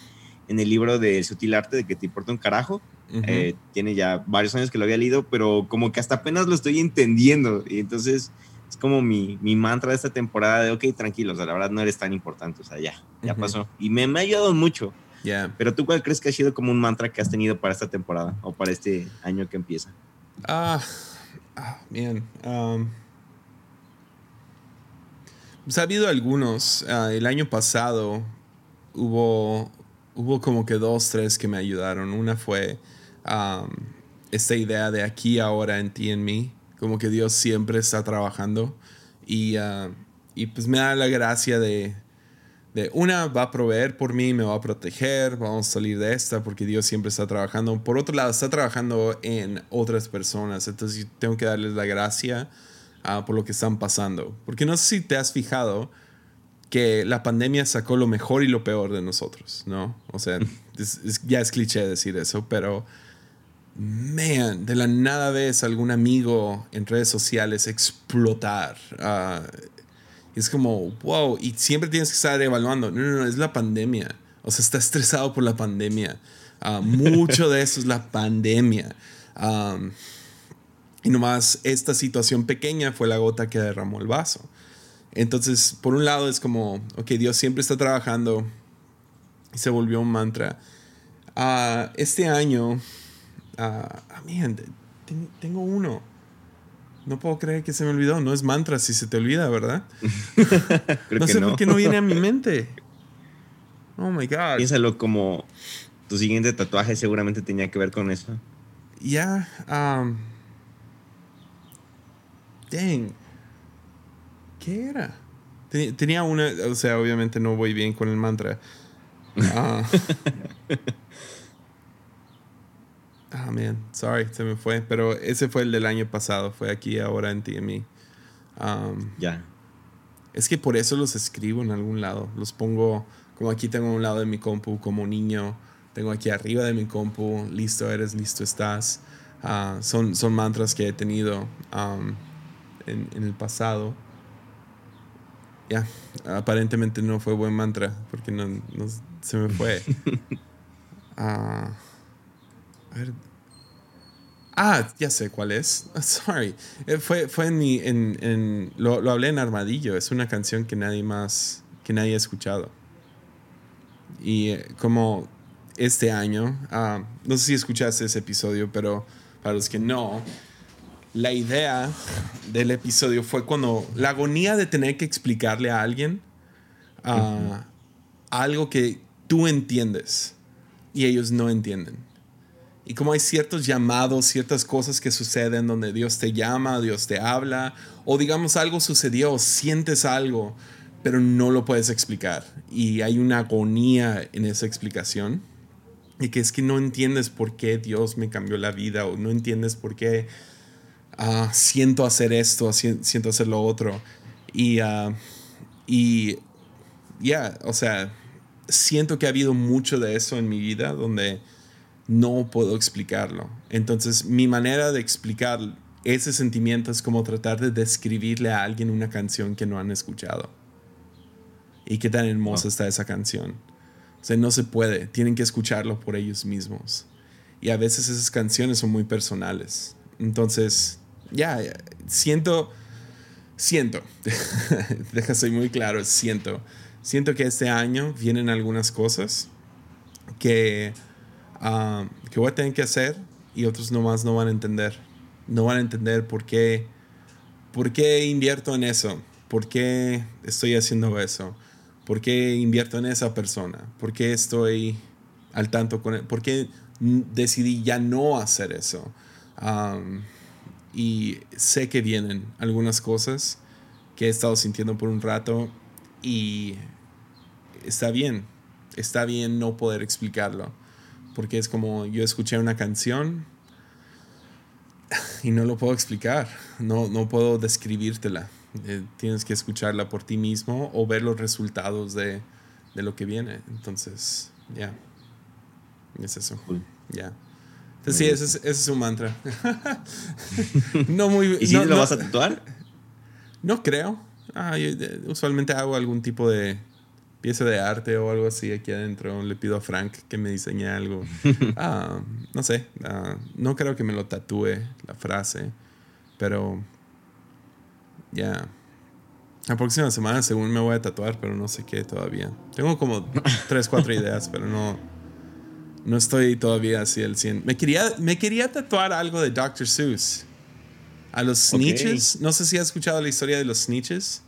en el libro de Sutil Arte de que te importa un carajo. Eh, tiene ya varios años que lo había leído, pero como que hasta apenas lo estoy entendiendo. Y entonces es como mi, mi mantra de esta temporada de, ok, tranquilo, o sea, la verdad no eres tan importante, o sea, ya, ya pasó. Y me, me, ha ayudado mucho. Pero tú, ¿cuál crees que ha sido como un mantra que has tenido para esta temporada o para este año que empieza? Ah, ah bien. Um, pues ha habido algunos. Ah, el año pasado hubo, hubo como que dos, tres que me ayudaron. Una fue esta idea de aquí, ahora, en ti, en mí. Como que Dios siempre está trabajando. Y, ah, y pues me da la gracia de, de, una, va a proveer por mí, me va a proteger, vamos a salir de esta porque Dios siempre está trabajando. Por otro lado, está trabajando en otras personas. Entonces tengo que darles la gracia por lo que están pasando. Porque no sé si te has fijado que la pandemia sacó lo mejor y lo peor de nosotros, ¿no? O sea, <laughs> ya es cliché decir eso, pero, man, de la nada ves algún amigo en redes sociales explotar. Uh, es como, wow, y siempre tienes que estar evaluando. No, no, no, es la pandemia. O sea, está estresado por la pandemia. Uh, mucho de eso es la pandemia. Um, y nomás esta situación pequeña fue la gota que derramó el vaso. Entonces, por un lado es como, ok, Dios siempre está trabajando y se volvió un mantra. Uh, este año, uh, tengo uno. No puedo creer que se me olvidó. No es mantra si se te olvida, ¿verdad? <laughs> no sé por qué no viene a mi <laughs> mente. Oh my God. Piénsalo como tu siguiente tatuaje seguramente tenía que ver con eso. Ya. Um, Dang. ¿Qué era? Tenía una, o sea, obviamente no voy bien con el mantra. Ah, <laughs> ah man, sorry, se me fue. Pero ese fue el del año pasado, fue aquí ahora en TME. Um, ya. Es que por eso los escribo en algún lado. Los pongo, como aquí tengo un lado de mi compu como niño. Tengo aquí arriba de mi compu, listo eres, listo estás. Uh, son, son mantras que he tenido. Um, en, el pasado. Ya, aparentemente no fue buen mantra porque no, se me fue. <laughs> Ah, ah, ya sé cuál es. <laughs> sorry. Eh, fue, fue en mi. En, lo, lo, hablé en Armadillo. Es una canción que nadie más. que nadie ha escuchado. Y eh, como este año. Ah, no sé si escuchaste ese episodio, pero para los que no la idea del episodio fue cuando la agonía de tener que explicarle a alguien uh, algo que tú entiendes y ellos no entienden. Y como hay ciertos llamados, ciertas cosas que suceden donde Dios te llama, Dios te habla, o digamos algo sucedió, sientes algo, pero no lo puedes explicar. Y hay una agonía en esa explicación. Y que es que no entiendes por qué Dios me cambió la vida, o no entiendes por qué Ah, siento hacer esto, siento hacer lo otro. Y, uh, y ya, o sea, siento que ha habido mucho de eso en mi vida donde no puedo explicarlo. Entonces, mi manera de explicar ese sentimiento es como tratar de describirle a alguien una canción que no han escuchado. Y qué tan hermosa está esa canción. O sea, no se puede, tienen que escucharlo por ellos mismos. Y a veces esas canciones son muy personales. Entonces, ya, siento, siento, <laughs> deja soy muy claro, siento, siento que este año vienen algunas cosas que, ah, que voy a tener que hacer y otros nomás no van a entender. No van a entender por qué ¿por qué invierto en eso? ¿Por qué estoy haciendo eso? ¿Por qué invierto en esa persona? ¿Por qué estoy al tanto con él? ¿Por qué decidí ya no hacer eso? Y sé que vienen algunas cosas que he estado sintiendo por un rato y está bien, está bien no poder explicarlo, porque es como yo escuché una canción y no lo puedo explicar, no, no puedo describírtela. Eh, tienes que escucharla por ti mismo o ver los resultados de, de lo que viene. Entonces, ya. Es eso. Ya. Entonces, sí, ese es, ese es, mantra. <laughs> no muy. ¿Y si lo vas a tatuar? No creo. Ah, usualmente hago algún tipo de pieza de arte o algo así aquí adentro. Le pido a Frank que me diseñe algo. <laughs> Ah, no sé, ah, no creo que me lo tatúe la frase, pero ya. La próxima semana según me voy a tatuar, pero no sé qué todavía. Tengo como tres, cuatro <laughs> ideas, pero no, no estoy todavía así al 100. Me quería, me quería tatuar algo de Dr. Seuss. A los snitches. No sé si has escuchado la historia de los snitches.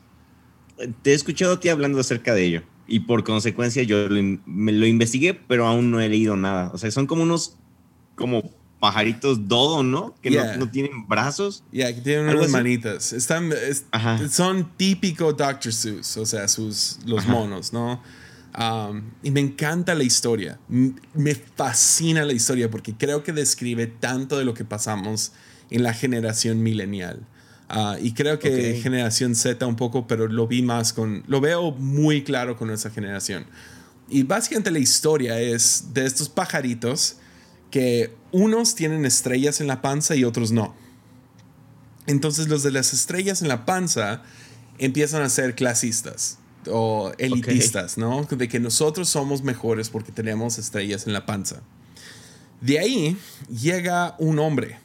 Te he escuchado a ti hablando acerca de ello y por consecuencia yo lo, me lo investigué, pero aún no he leído nada. O sea, son como unos como pajaritos dodo, ¿no? Que no, tienen brazos. Ya, que tienen unas manitas. Están, son típico Dr. Seuss, o sea, sus, los monos, ¿no? Um, y me encanta la historia. Me fascina la historia porque creo que describe tanto de lo que pasamos en la generación milenial. Ah, y creo que generación Z un poco, pero lo vi más con, lo veo muy claro con esa generación. Y básicamente la historia es de estos pajaritos que unos tienen estrellas en la panza y otros no. Entonces los de las estrellas en la panza empiezan a ser clasistas o elitistas, ¿no? De que nosotros somos mejores porque tenemos estrellas en la panza. De ahí llega un hombre,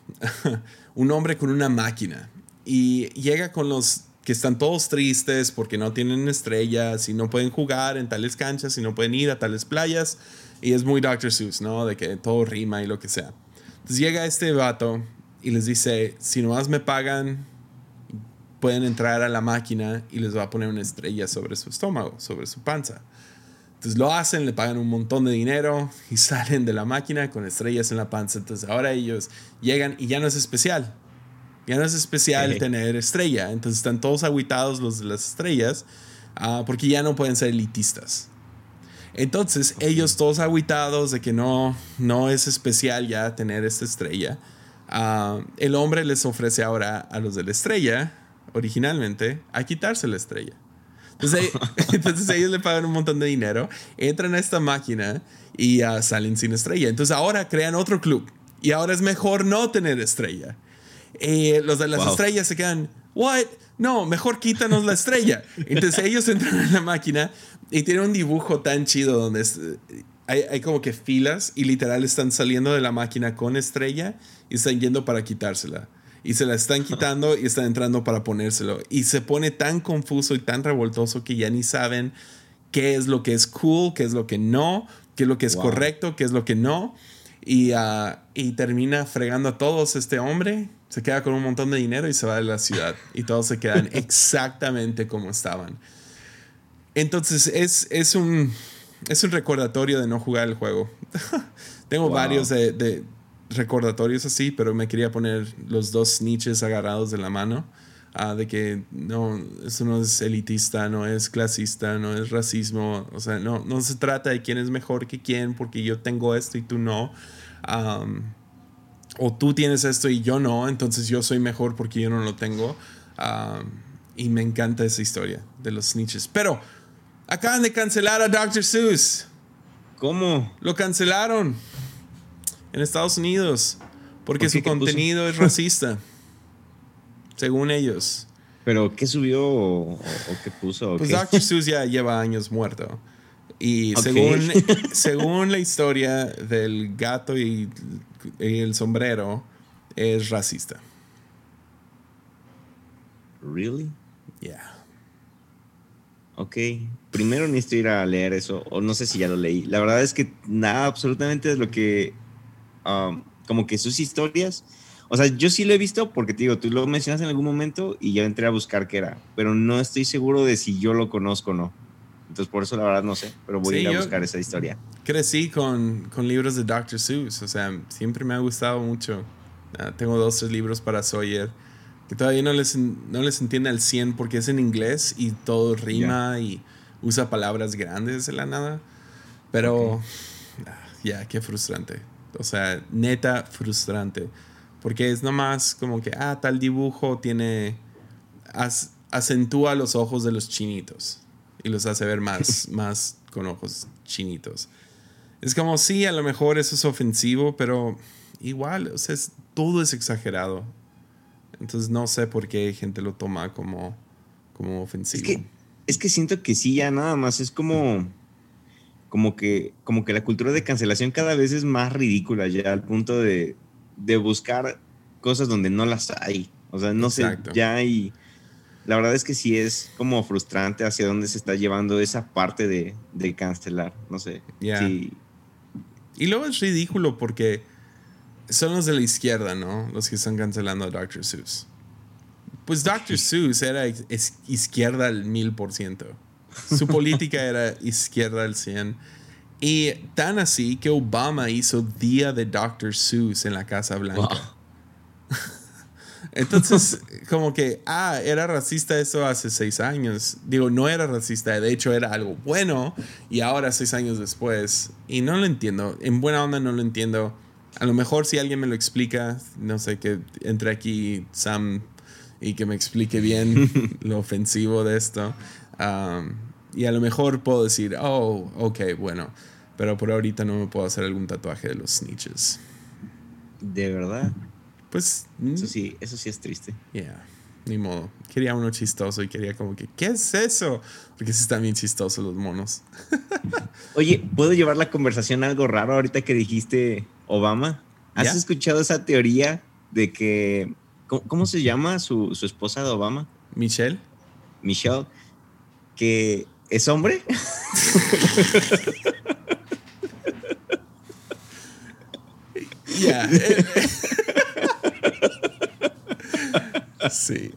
<laughs> un hombre con una máquina y llega con los que están todos tristes porque no tienen estrellas y no pueden jugar en tales canchas y no pueden ir a tales playas. Y es muy Dr. Seuss, ¿no? De que todo rima y lo que sea. Entonces llega este vato y les dice, si nomás me pagan, pueden entrar a la máquina y les va a poner una estrella sobre su estómago, sobre su panza. Entonces lo hacen, le pagan un montón de dinero y <laughs> salen de la máquina con estrellas en la panza. Entonces ahora ellos llegan y ya no es especial. Ya no es especial tener estrella. Entonces están todos aguitados los de las estrellas ah, porque ya no pueden ser elitistas. Entonces ellos todos aguitados de que no, no es especial ya tener esta estrella. Ah, el hombre les ofrece ahora a los de la estrella, originalmente, a quitarse la estrella. Entonces, <laughs> entonces ellos le pagan un montón de dinero, entran a esta máquina y salen sin estrella. Entonces ahora crean otro club y ahora es mejor no tener estrella. Y los de las estrellas se quedan, ¿what? No, mejor quítanos la estrella. Entonces ellos entran en la máquina y tienen un dibujo tan chido donde hay, hay, como que filas y literal están saliendo de la máquina con estrella y están yendo para quitársela. Y se la están quitando y están entrando para ponérselo. Y se pone tan confuso y tan revoltoso que ya ni saben qué es lo que es cool, qué es lo que no, qué es lo que es correcto, qué es lo que no. Y, uh, y termina fregando a todos este hombre se queda con un montón de dinero y se va de la ciudad. Y todos se quedan <laughs> exactamente como estaban. Entonces es, es, un, es un recordatorio de no jugar el juego. <laughs> Tengo varios de, recordatorios así, pero me quería poner los dos niches agarrados de la mano. Ah, de que no, eso no es elitista, no es clasista, no es racismo. O sea, no, no se trata de quién es mejor que quién, porque yo tengo esto y tú no o tú tienes esto y yo no, entonces yo soy mejor porque yo no lo tengo. y me encanta esa historia de los snitches. Pero acaban de cancelar a Dr. Seuss. ¿Cómo? Lo cancelaron en Estados Unidos porque su contenido es racista, <laughs> según ellos. ¿Pero qué subió o, qué puso? pues Dr. Seuss ya lleva años muerto. Y según, <laughs> según la historia del gato y el sombrero es racista. ¿Really? Yeah. Ok. Primero necesito ir a leer eso, o no sé si ya lo leí. La verdad es que nada, absolutamente es lo que. Um, como que sus historias. O sea, yo sí lo he visto porque te digo, tú lo mencionas en algún momento y ya entré a buscar qué era, pero no estoy seguro de si yo lo conozco o no. Entonces, por eso la verdad no sé, pero voy a ir a buscar esa historia. Crecí con, con, libros de Dr. Seuss, o sea, siempre me ha gustado mucho. Ah, tengo dos, tres libros para Sawyer que todavía no les, no les entiende al 100 porque es en inglés y todo rima y usa palabras grandes de la nada. Pero, ah, ya, qué frustrante. O sea, neta frustrante. Porque es nomás como que, ah, tal dibujo tiene. acentúa los ojos de los chinitos y los hace ver más, <laughs> más con ojos chinitos. Es como, sí, a lo mejor eso es ofensivo, pero igual, o sea, todo es exagerado. Entonces no sé por qué gente lo toma como, como ofensivo. Es que, es que siento que sí, ya nada más es como, como, que, como que la cultura de cancelación cada vez es más ridícula ya al punto de, de buscar cosas donde no las hay. O sea, no sé, ya hay la verdad es que sí es como frustrante hacia dónde se está llevando esa parte de, cancelar, no sé. Y luego es ridículo porque son los de la izquierda, ¿no? Los que están cancelando a Dr. Seuss. Pues Dr. <laughs> Seuss era izquierda al mil por ciento. Su política era izquierda al cien. Y tan así que Obama hizo Día de Dr. Seuss en la Casa Blanca. <laughs> Entonces, como que, ah, era racista eso hace seis años. Digo, no era racista, de hecho era algo bueno y ahora seis años después. Y no lo entiendo, en buena onda no lo entiendo. A lo mejor si alguien me lo explica, no sé, que entre aquí Sam y que me explique bien <laughs> lo ofensivo de esto. Um, y a lo mejor puedo decir, oh, ok, bueno. Pero por ahorita no me puedo hacer algún tatuaje de los snitches. ¿De verdad? Pues. Eso sí, eso sí es triste. Yeah. Ni modo. Quería uno chistoso y quería como que, ¿qué es eso? Porque sí están bien chistosos los monos. <laughs> Oye, ¿puedo llevar la conversación a algo raro ahorita que dijiste Obama? ¿Has escuchado esa teoría de que. ¿Cómo, se llama su, su, esposa de Obama? Michelle. Michelle. Que es hombre. <laughs> Ya.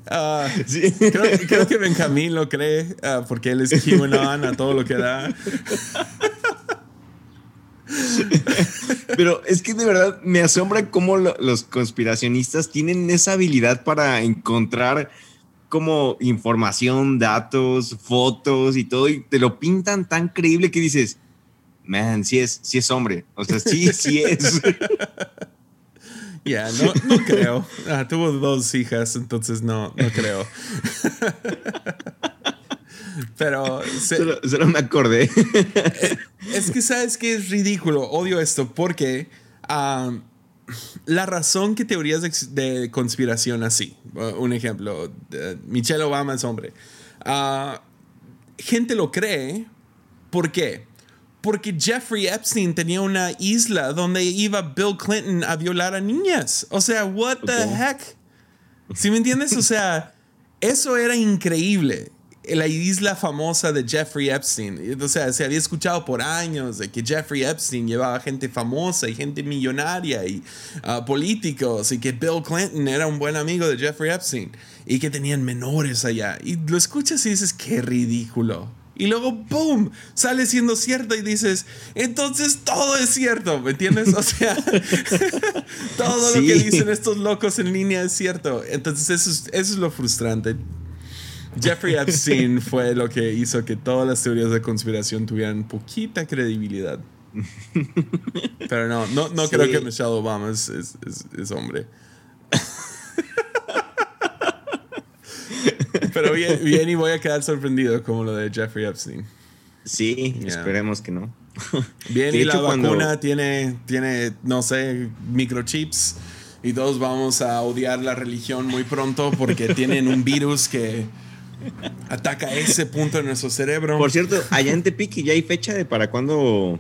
Ah, sí. Creo, que Benjamín lo cree ah, porque él es QAnon a todo lo que da. Pero es que de verdad me asombra cómo los conspiracionistas tienen esa habilidad para encontrar como información, datos, fotos y todo, y te lo pintan tan creíble que dices, man, sí es, sí es hombre. O sea, sí, sí es. <laughs> Ya, no, no, creo. Ah, tuvo dos hijas, entonces no, no creo. <laughs> Pero. solo, me acordé. <laughs> Eh, es que sabes que es ridículo. Odio esto porque. La razón que teorías de, conspiración así. Uh, un ejemplo. Michelle Obama es hombre. Ah, gente lo cree. ¿Por qué? porque Jeffrey Epstein tenía una isla donde iba Bill Clinton a violar a niñas. O sea, what the heck? ¿Sí me entiendes? O sea, eso era increíble. La isla famosa de Jeffrey Epstein. O sea, se había escuchado por años de que Jeffrey Epstein llevaba gente famosa y gente millonaria y uh, políticos y que Bill Clinton era un buen amigo de Jeffrey Epstein y que tenían menores allá. Y lo escuchas y dices, qué ridículo. Y luego, ¡boom! Sale siendo cierto y dices, entonces todo es cierto, ¿me entiendes? O sea, <laughs> todo lo que dicen estos locos en línea es cierto. Entonces eso es, eso es lo frustrante. Jeffrey Epstein fue lo que hizo que todas las teorías de conspiración tuvieran poquita credibilidad. Pero no, no, no creo que Michelle Obama es, es, es hombre. Pero bien, bien, y voy a quedar sorprendido como lo de Jeffrey Epstein. Sí, esperemos que no. Bien, y la vacuna tiene, tiene, no sé, microchips. Y todos vamos a odiar la religión muy pronto porque tienen un virus que ataca ese punto de nuestro cerebro. Por cierto, allá en Tepic ya hay fecha de para cuándo.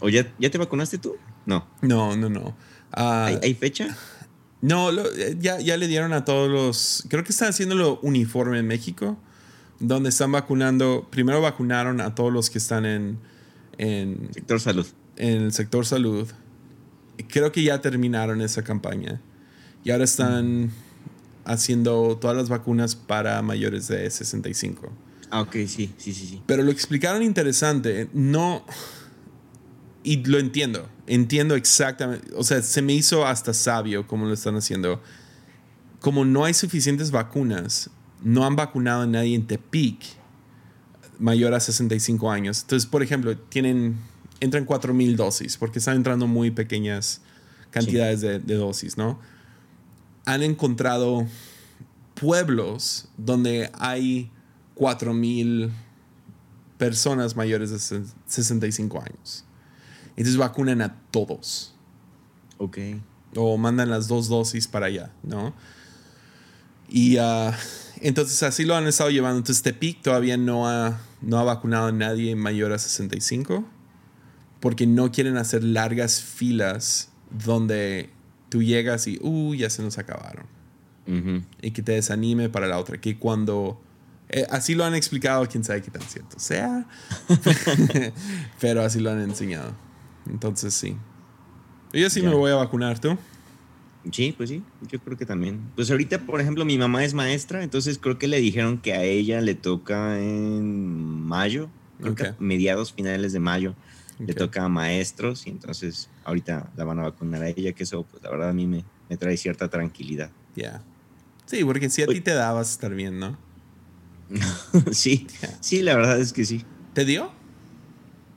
¿O ya, ya te vacunaste tú? No. No, no, no. ¿Hay, ¿Hay, fecha? No, eh, ya, ya le dieron a todos los. Creo que están haciéndolo uniforme en México, donde están vacunando. Primero vacunaron a todos los que están en. en sector salud. En el sector salud. Creo que ya terminaron esa campaña. Y ahora están haciendo todas las vacunas para mayores de 65. Ah, ok, sí, sí, sí, sí. Pero lo explicaron interesante. No. Y lo entiendo. Entiendo exactamente. O sea, se me hizo hasta sabio como lo están haciendo. Como no hay suficientes vacunas, no han vacunado a nadie en Tepic mayor a 65 años. Entonces, por ejemplo, tienen. Entran 4.000 dosis porque están entrando muy pequeñas cantidades de, de dosis, ¿no? Han encontrado pueblos donde hay 4.000 personas mayores de 65 años. Entonces vacunan a todos. Ok. O mandan las dos dosis para allá, ¿no? Y ah, entonces así lo han estado llevando. Entonces Tepic todavía no ha, no ha vacunado a nadie mayor a 65 porque no quieren hacer largas filas donde tú llegas y, uh, ya se nos acabaron. Ujú. Y que te desanime para la otra. Que cuando... eh, así lo han explicado, quién sabe qué tan cierto sea. <laughs> Pero así lo han enseñado. Entonces sí. Yo sí Ya. me voy a vacunar, ¿tú? Sí, pues sí, yo creo que también. Pues ahorita, por ejemplo, mi mamá es maestra, entonces creo que le dijeron que a ella le toca en mayo, creo que a mediados finales de mayo, le toca a maestros y entonces ahorita la van a vacunar a ella, que eso, pues la verdad a mí me, me trae cierta tranquilidad. Ya. Sí, porque si a ti te da, vas a estar bien, ¿no? <laughs> sí, sí, la verdad es que sí. ¿Te dio?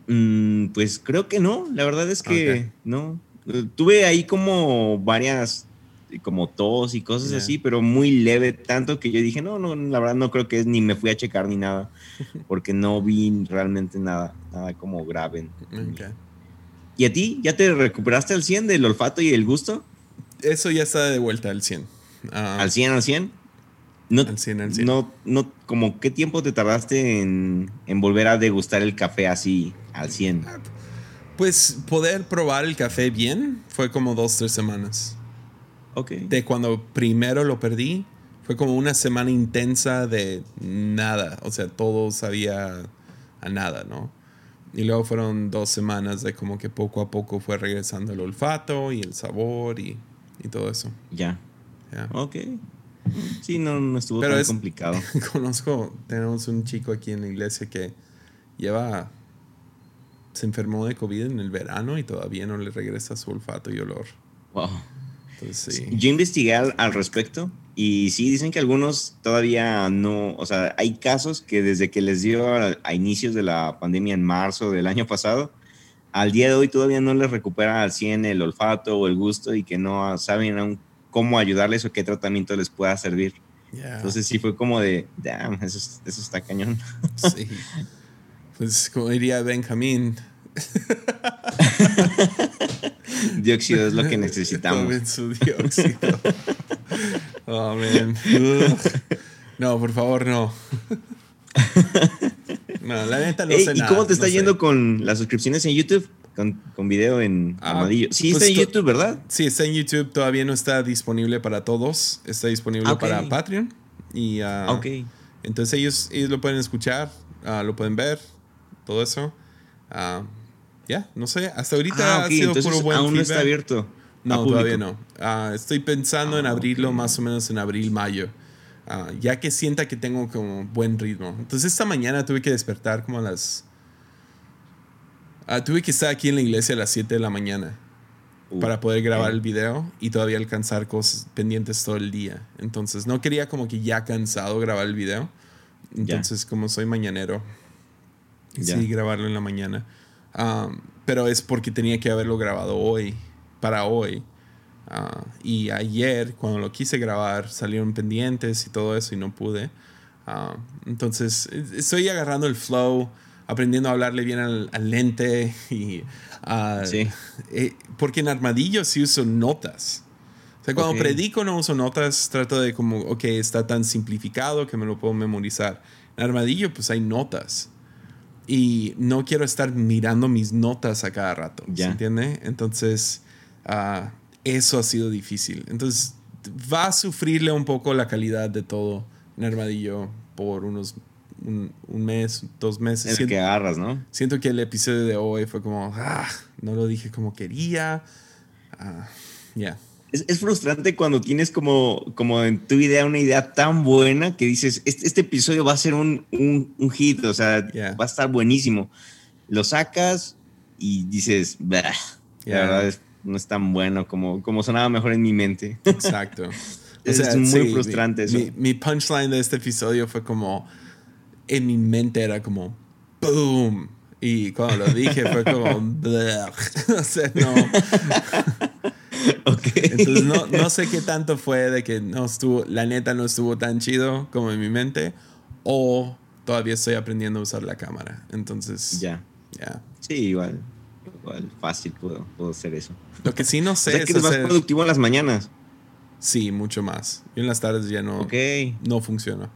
Mm, pues creo que no, la verdad es que no. Tuve ahí como varias, eh, como tos y cosas así, pero muy leve, tanto que yo dije, no, no, la verdad no creo que es, ni me fui a checar ni nada, <laughs> porque no vi realmente nada, nada como grave. en- en mí. Ok. ¿Y a ti? ¿Ya te recuperaste al 100 del olfato y el gusto? Eso ya está de vuelta al 100. Ah, ¿Al 100, al 100? No, Al 100, al 100. No, no, como qué tiempo te tardaste en, en volver a degustar el café así al 100? Pues poder probar el café bien fue como dos, tres semanas. Ok. De cuando primero lo perdí, fue como una semana intensa de nada. O sea, todo sabía a nada, ¿no? Y luego fueron dos semanas de como que poco a poco fue regresando el olfato y el sabor y, y todo eso. Ya. ya. Ok. Sí, no, no estuvo Pero tan es- complicado. <laughs> Conozco, tenemos un chico aquí en la iglesia que lleva, se enfermó de COVID en el verano y todavía no le regresa su olfato y olor. Wow. Entonces sí. Yo investigué al, al respecto y sí dicen que algunos todavía no, o sea, hay casos que desde que les dio a, a inicios de la pandemia en marzo del año pasado, al día de hoy todavía no les recupera al 100 el olfato o el gusto y que no saben aún cómo ayudarles o qué tratamiento les pueda servir. Ya, Entonces sí fue como de, damn, eso, es- eso está cañón. sí. <laughs> Pues como diría Benjamín, <laughs> Dióxido es lo que necesitamos. tomen su dióxido. <laughs> oh, man. No, por favor, no. <laughs> No, la neta no Ey, sé ¿Y nada, cómo te está no sé. yendo con las suscripciones en YouTube? Con, con video en Ah, armadillo. Sí, pues está en YouTube, ¿verdad? Sí, está en YouTube, todavía no está disponible para todos, está disponible Ah, para Patreon. Y ah, Ah, ok. entonces ellos, ellos lo pueden escuchar, lo pueden ver, todo eso. Ah, ya, no sé, hasta ahorita Ah, ha ok, sido entonces puro buen aún no está abierto. No, todavía no. Ah, estoy pensando en Ah, abrirlo más o menos en abril, mayo. Ah, ya que sienta que tengo como buen ritmo. Entonces esta mañana tuve que despertar como a las... Ah, tuve que estar aquí en la iglesia a las 7 de la mañana Uh, para poder grabar el video y todavía alcanzar cosas pendientes todo el día. Entonces no quería como que ya cansado grabar el video. Entonces como soy mañanero, decidí grabarlo en la mañana. Um, pero es porque tenía que haberlo grabado hoy, para hoy. Ah, y ayer, cuando lo quise grabar, salieron pendientes y todo eso y no pude. Ah, entonces, estoy agarrando el flow, aprendiendo a hablarle bien al, al lente. Y, ah, Sí. eh, porque en Armadillo sí uso notas. O sea, cuando Ok. predico no uso notas, trato de como, ok, está tan simplificado que me lo puedo memorizar. En Armadillo pues hay notas. Y no quiero estar mirando mis notas a cada rato. ¿Se entiende? Entonces, ah, eso ha sido difícil. Entonces, va a sufrirle un poco la calidad de todo en Armadillo por unos un, un mes, dos meses. Es el Siento- que agarras, ¿no? Siento que el episodio de hoy fue como, ah, no lo dije como quería. Ah, ya. Es, frustrante cuando tienes como, como en tu idea una idea tan buena que dices, este, este episodio va a ser un, un, hit, o sea, va a estar buenísimo. Lo sacas y dices, la verdad no es tan bueno como, como sonaba mejor en mi mente. <laughs> Exacto. es muy frustrante mi, eso. Mi, punchline de este episodio fue como, en mi mente era como, boom. Y cuando lo dije fue como, <laughs> <laughs> o sea, no. <laughs> Entonces no, no, sé qué tanto fue de que no estuvo, la neta no estuvo tan chido como en mi mente, o todavía estoy aprendiendo a usar la cámara. Entonces, ya. Ya. Sí, igual. Igual, fácil puedo, puedo hacer eso. Lo que sí no sé es. que eres más productivo en las mañanas. Sí, mucho más. Yo en las tardes ya no, no funciona.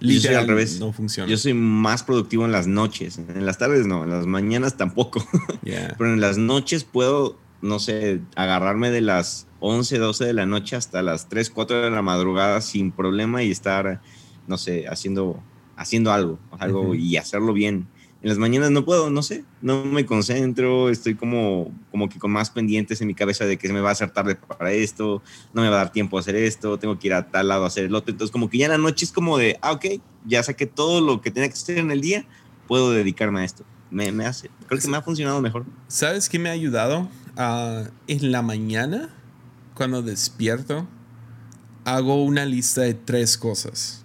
Literal, al revés. No funciona. Yo soy más productivo en las noches. En las tardes no, en las mañanas tampoco. <laughs> Pero en las noches puedo no sé, agarrarme de las 11, 12 de la noche hasta las 3, 4 de la madrugada sin problema y estar, no sé, haciendo, haciendo algo, algo y hacerlo bien. En las mañanas no puedo, no sé, no me concentro, estoy como, como que con más pendientes en mi cabeza de que se me va a hacer tarde para esto, no me va a dar tiempo a hacer esto, tengo que ir a tal lado a hacer el otro. Entonces, como que ya en la noche es como de, ah, ok, ya saqué todo lo que tenía que hacer en el día, puedo dedicarme a esto. Me, me hace, creo que me ha funcionado mejor. ¿Sabes qué me ha ayudado? Ah, en la mañana, cuando despierto, hago una lista de tres cosas.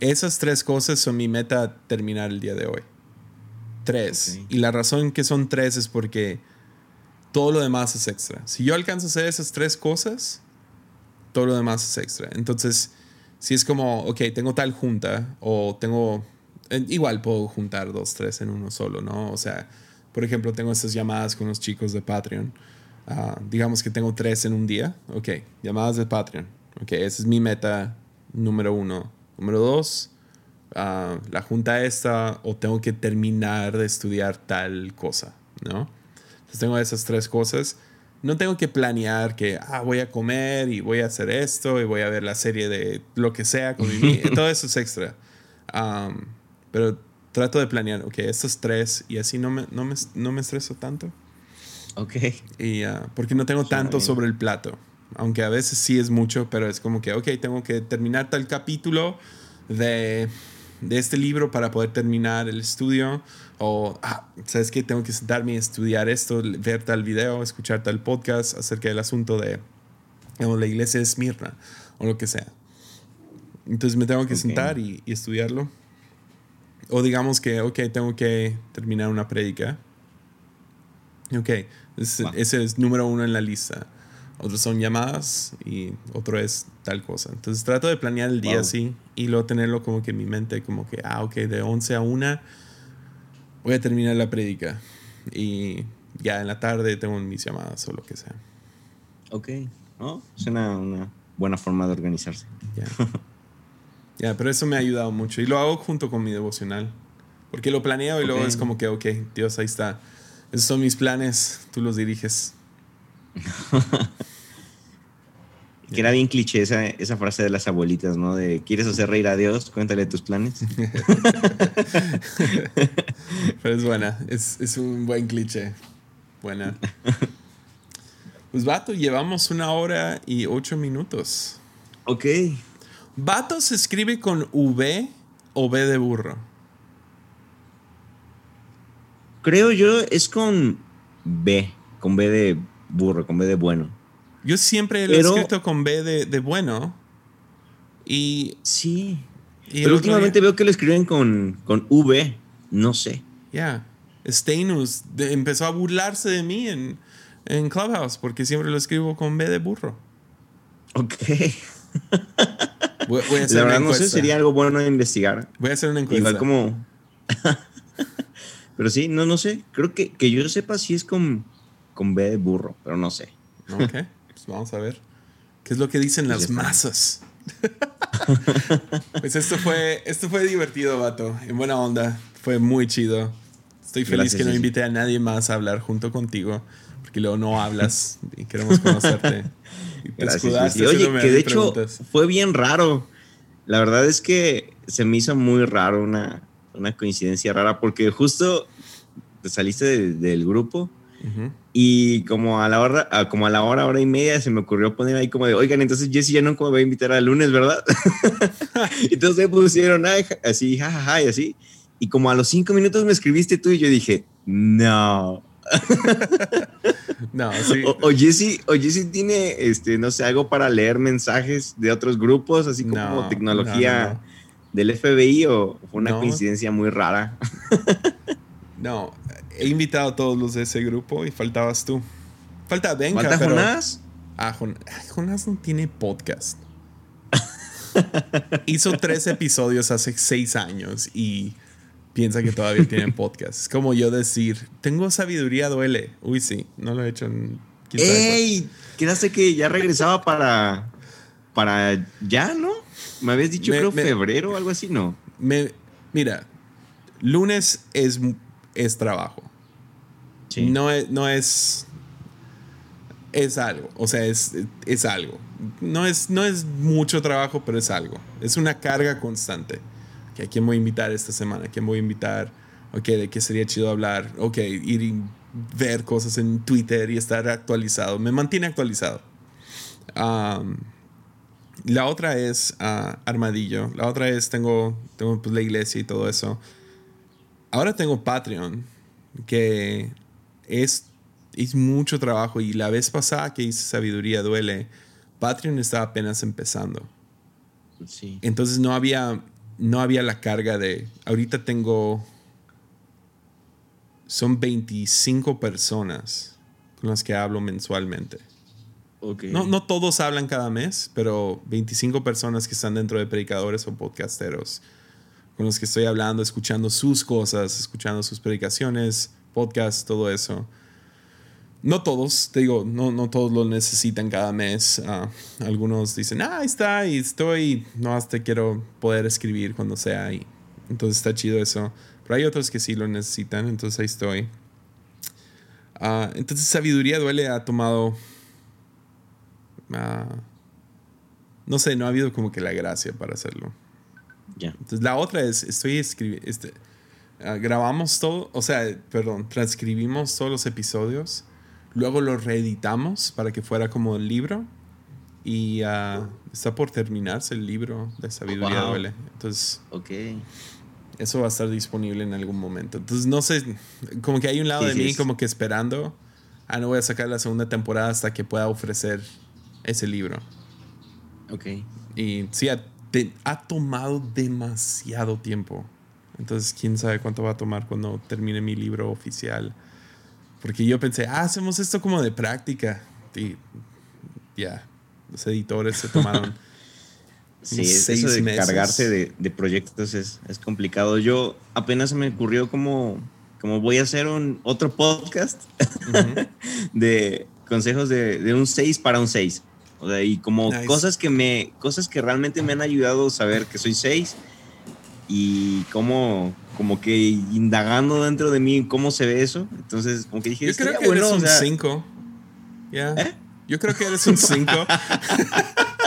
Esas tres cosas son mi meta terminar el día de hoy. Tres. Y la razón que son tres es porque todo lo demás es extra. Si yo alcanzo a hacer esas tres cosas, todo lo demás es extra. Entonces, si es como, ok, tengo tal junta o tengo, igual puedo juntar dos, tres en uno solo, ¿no? O sea, por ejemplo, tengo estas llamadas con los chicos de Patreon. Ah, digamos que tengo tres en un día. Ok, llamadas de Patreon. Ok, esa es mi meta número uno. Número dos, ah, la junta esta o tengo que terminar de estudiar tal cosa, ¿no? Entonces tengo esas tres cosas. No tengo que planear que ah, voy a comer y voy a hacer esto y voy a ver la serie de lo que sea con mi <laughs> Todo eso es extra. pero trato de planear, ok, estos tres y así no me, no me, no me estreso tanto. Ok. Y, uh, porque no tengo tanto sobre el plato. Aunque a veces sí es mucho, pero es como que, ok, tengo que terminar tal capítulo de, de este libro para poder terminar el estudio. O, ah, ¿sabes qué? Tengo que sentarme y estudiar esto, ver tal video, escuchar tal podcast acerca del asunto de la iglesia de Esmirna o lo que sea. Entonces me tengo que sentar y, y estudiarlo o digamos que, ok, tengo que terminar una prédica. Ok, ese, es número uno en la lista. Otros son llamadas y otro es tal cosa. Entonces trato de planear el día así y luego tenerlo como que en mi mente, como que, ah, ok, de 11 a 1 voy a terminar la prédica. Y ya en la tarde tengo mis llamadas o lo que sea. Ok, ¿no? Es una, buena forma de organizarse. <laughs> Ya. Pero eso me ha ayudado mucho. Y lo hago junto con mi devocional. Porque lo planeo y luego es como que, ok, Dios, ahí está. Esos son mis planes, tú los diriges. <laughs> que era bien cliché esa, esa, frase de las abuelitas, ¿no? De, ¿quieres hacer reír a Dios? Cuéntale tus planes. <laughs> pero es buena, es, es un buen cliché. Buena. <laughs> Pues vato, llevamos una hora y ocho minutos. Ok. ¿Vato se escribe con V o B de burro? Creo yo es con B, con B de burro, con B de bueno. Yo siempre lo he escrito con B de, bueno. Y. Sí. pero últimamente veo que lo escriben con, con V, no sé. Ya. Steinus empezó a burlarse de mí en, en Clubhouse porque siempre lo escribo con B de burro. Ok. Voy, a hacer La verdad, no sé, sería algo bueno de investigar. Voy a hacer una encuesta. Igual como. <laughs> pero sí, no, no sé. Creo que, que yo sepa si es con, con B de burro, pero no sé. Ok, pues vamos a ver. ¿Qué es lo que dicen las masas? <laughs> pues esto fue, esto fue divertido, vato. En buena onda. Fue muy chido. Estoy feliz que no invité a nadie más a hablar junto contigo, porque luego no hablas y queremos conocerte. <laughs> Oye, que de hecho fue bien raro. La verdad es que se me hizo muy raro, una, una coincidencia rara, porque justo saliste del grupo Y como a la hora, como a la hora, hora y media, se me ocurrió poner ahí como de, oigan, entonces Jesse ya nunca me va a invitar al lunes, ¿verdad? <laughs> entonces pusieron así, jajaja, y así. Y como a los cinco minutos me escribiste tú y yo dije, no. <laughs> no, sí. O, Jesse, o Jesse tiene, este, no sé, algo para leer mensajes de otros grupos, así como tecnología del FBI, o fue una coincidencia muy rara. <laughs> no, he invitado a todos los de ese grupo y faltabas tú. Falta Benja. ¿Falta Jonás? Ah, Jonás no tiene podcast. <laughs> Hizo tres episodios hace seis años y piensa que todavía tiene <laughs> podcast. Es como yo decir, tengo sabiduría, duele. Uy, sí, no lo he hecho en... ¡Ey! Quedaste que ya regresaba para... Para ya, ¿no? Me habías dicho, creo, febrero o algo así, ¿no? Me, mira, lunes es, es trabajo. No es, no es. Es algo. O sea, es, es algo. No es, no es mucho trabajo, pero es algo. Es una carga constante. ¿A quién voy a invitar esta semana? ¿A quién voy a invitar? Ok, ¿de qué sería chido hablar? Ok, ir y ver cosas en Twitter y estar actualizado. Me mantiene actualizado. la otra es ah, Armadillo. La otra es tengo, tengo pues, la iglesia y todo eso. Ahora tengo Patreon, que es, es mucho trabajo y la vez pasada que hice Sabiduría Duele, Patreon estaba apenas empezando. Sí. Entonces no había, no había la carga de, ahorita tengo, son 25 personas con las que hablo mensualmente. Okay. No, no todos hablan cada mes, pero 25 personas que están dentro de predicadores o podcasteros con los que estoy hablando, escuchando sus cosas, escuchando sus predicaciones, podcast, todo eso. No todos, te digo, no, no todos lo necesitan cada mes. Ah, algunos dicen, ah, ahí está, y estoy, no, hasta quiero poder escribir cuando sea. Y, entonces está chido eso. Pero hay otros que sí lo necesitan, entonces ahí estoy. Ah, entonces Sabiduría Duele ha tomado... Ah, no sé, no ha habido como que la gracia para hacerlo. Ya. Entonces la otra es, estoy escribiendo... Este, grabamos todo, o sea, perdón, transcribimos todos los episodios, luego los reeditamos para que fuera como el libro y uh, está por terminarse el libro de Sabiduría Duele. Entonces, okay. eso va a estar disponible en algún momento. Entonces, no sé, como que hay un lado de mí como que esperando, ah, no voy a sacar la segunda temporada hasta que pueda ofrecer ese libro. Ok. Y sí, ha tomado demasiado tiempo entonces, quién sabe cuánto va a tomar cuando termine mi libro oficial. Porque yo pensé, ah, hacemos esto como de práctica. Y ya, los editores se tomaron. <laughs> sí, eso de cargarse de, proyectos es, complicado. Yo apenas se me ocurrió como, como voy a hacer un otro podcast <laughs> de consejos de, un 6 para un 6. O sea, y como cosas que me, cosas que realmente me han ayudado a saber que soy 6 y cómo, como que indagando dentro de mí cómo se ve eso. Entonces, como que dije, yo creo que eres un 5. ¿Eh? Yo creo que eres un 5. <laughs>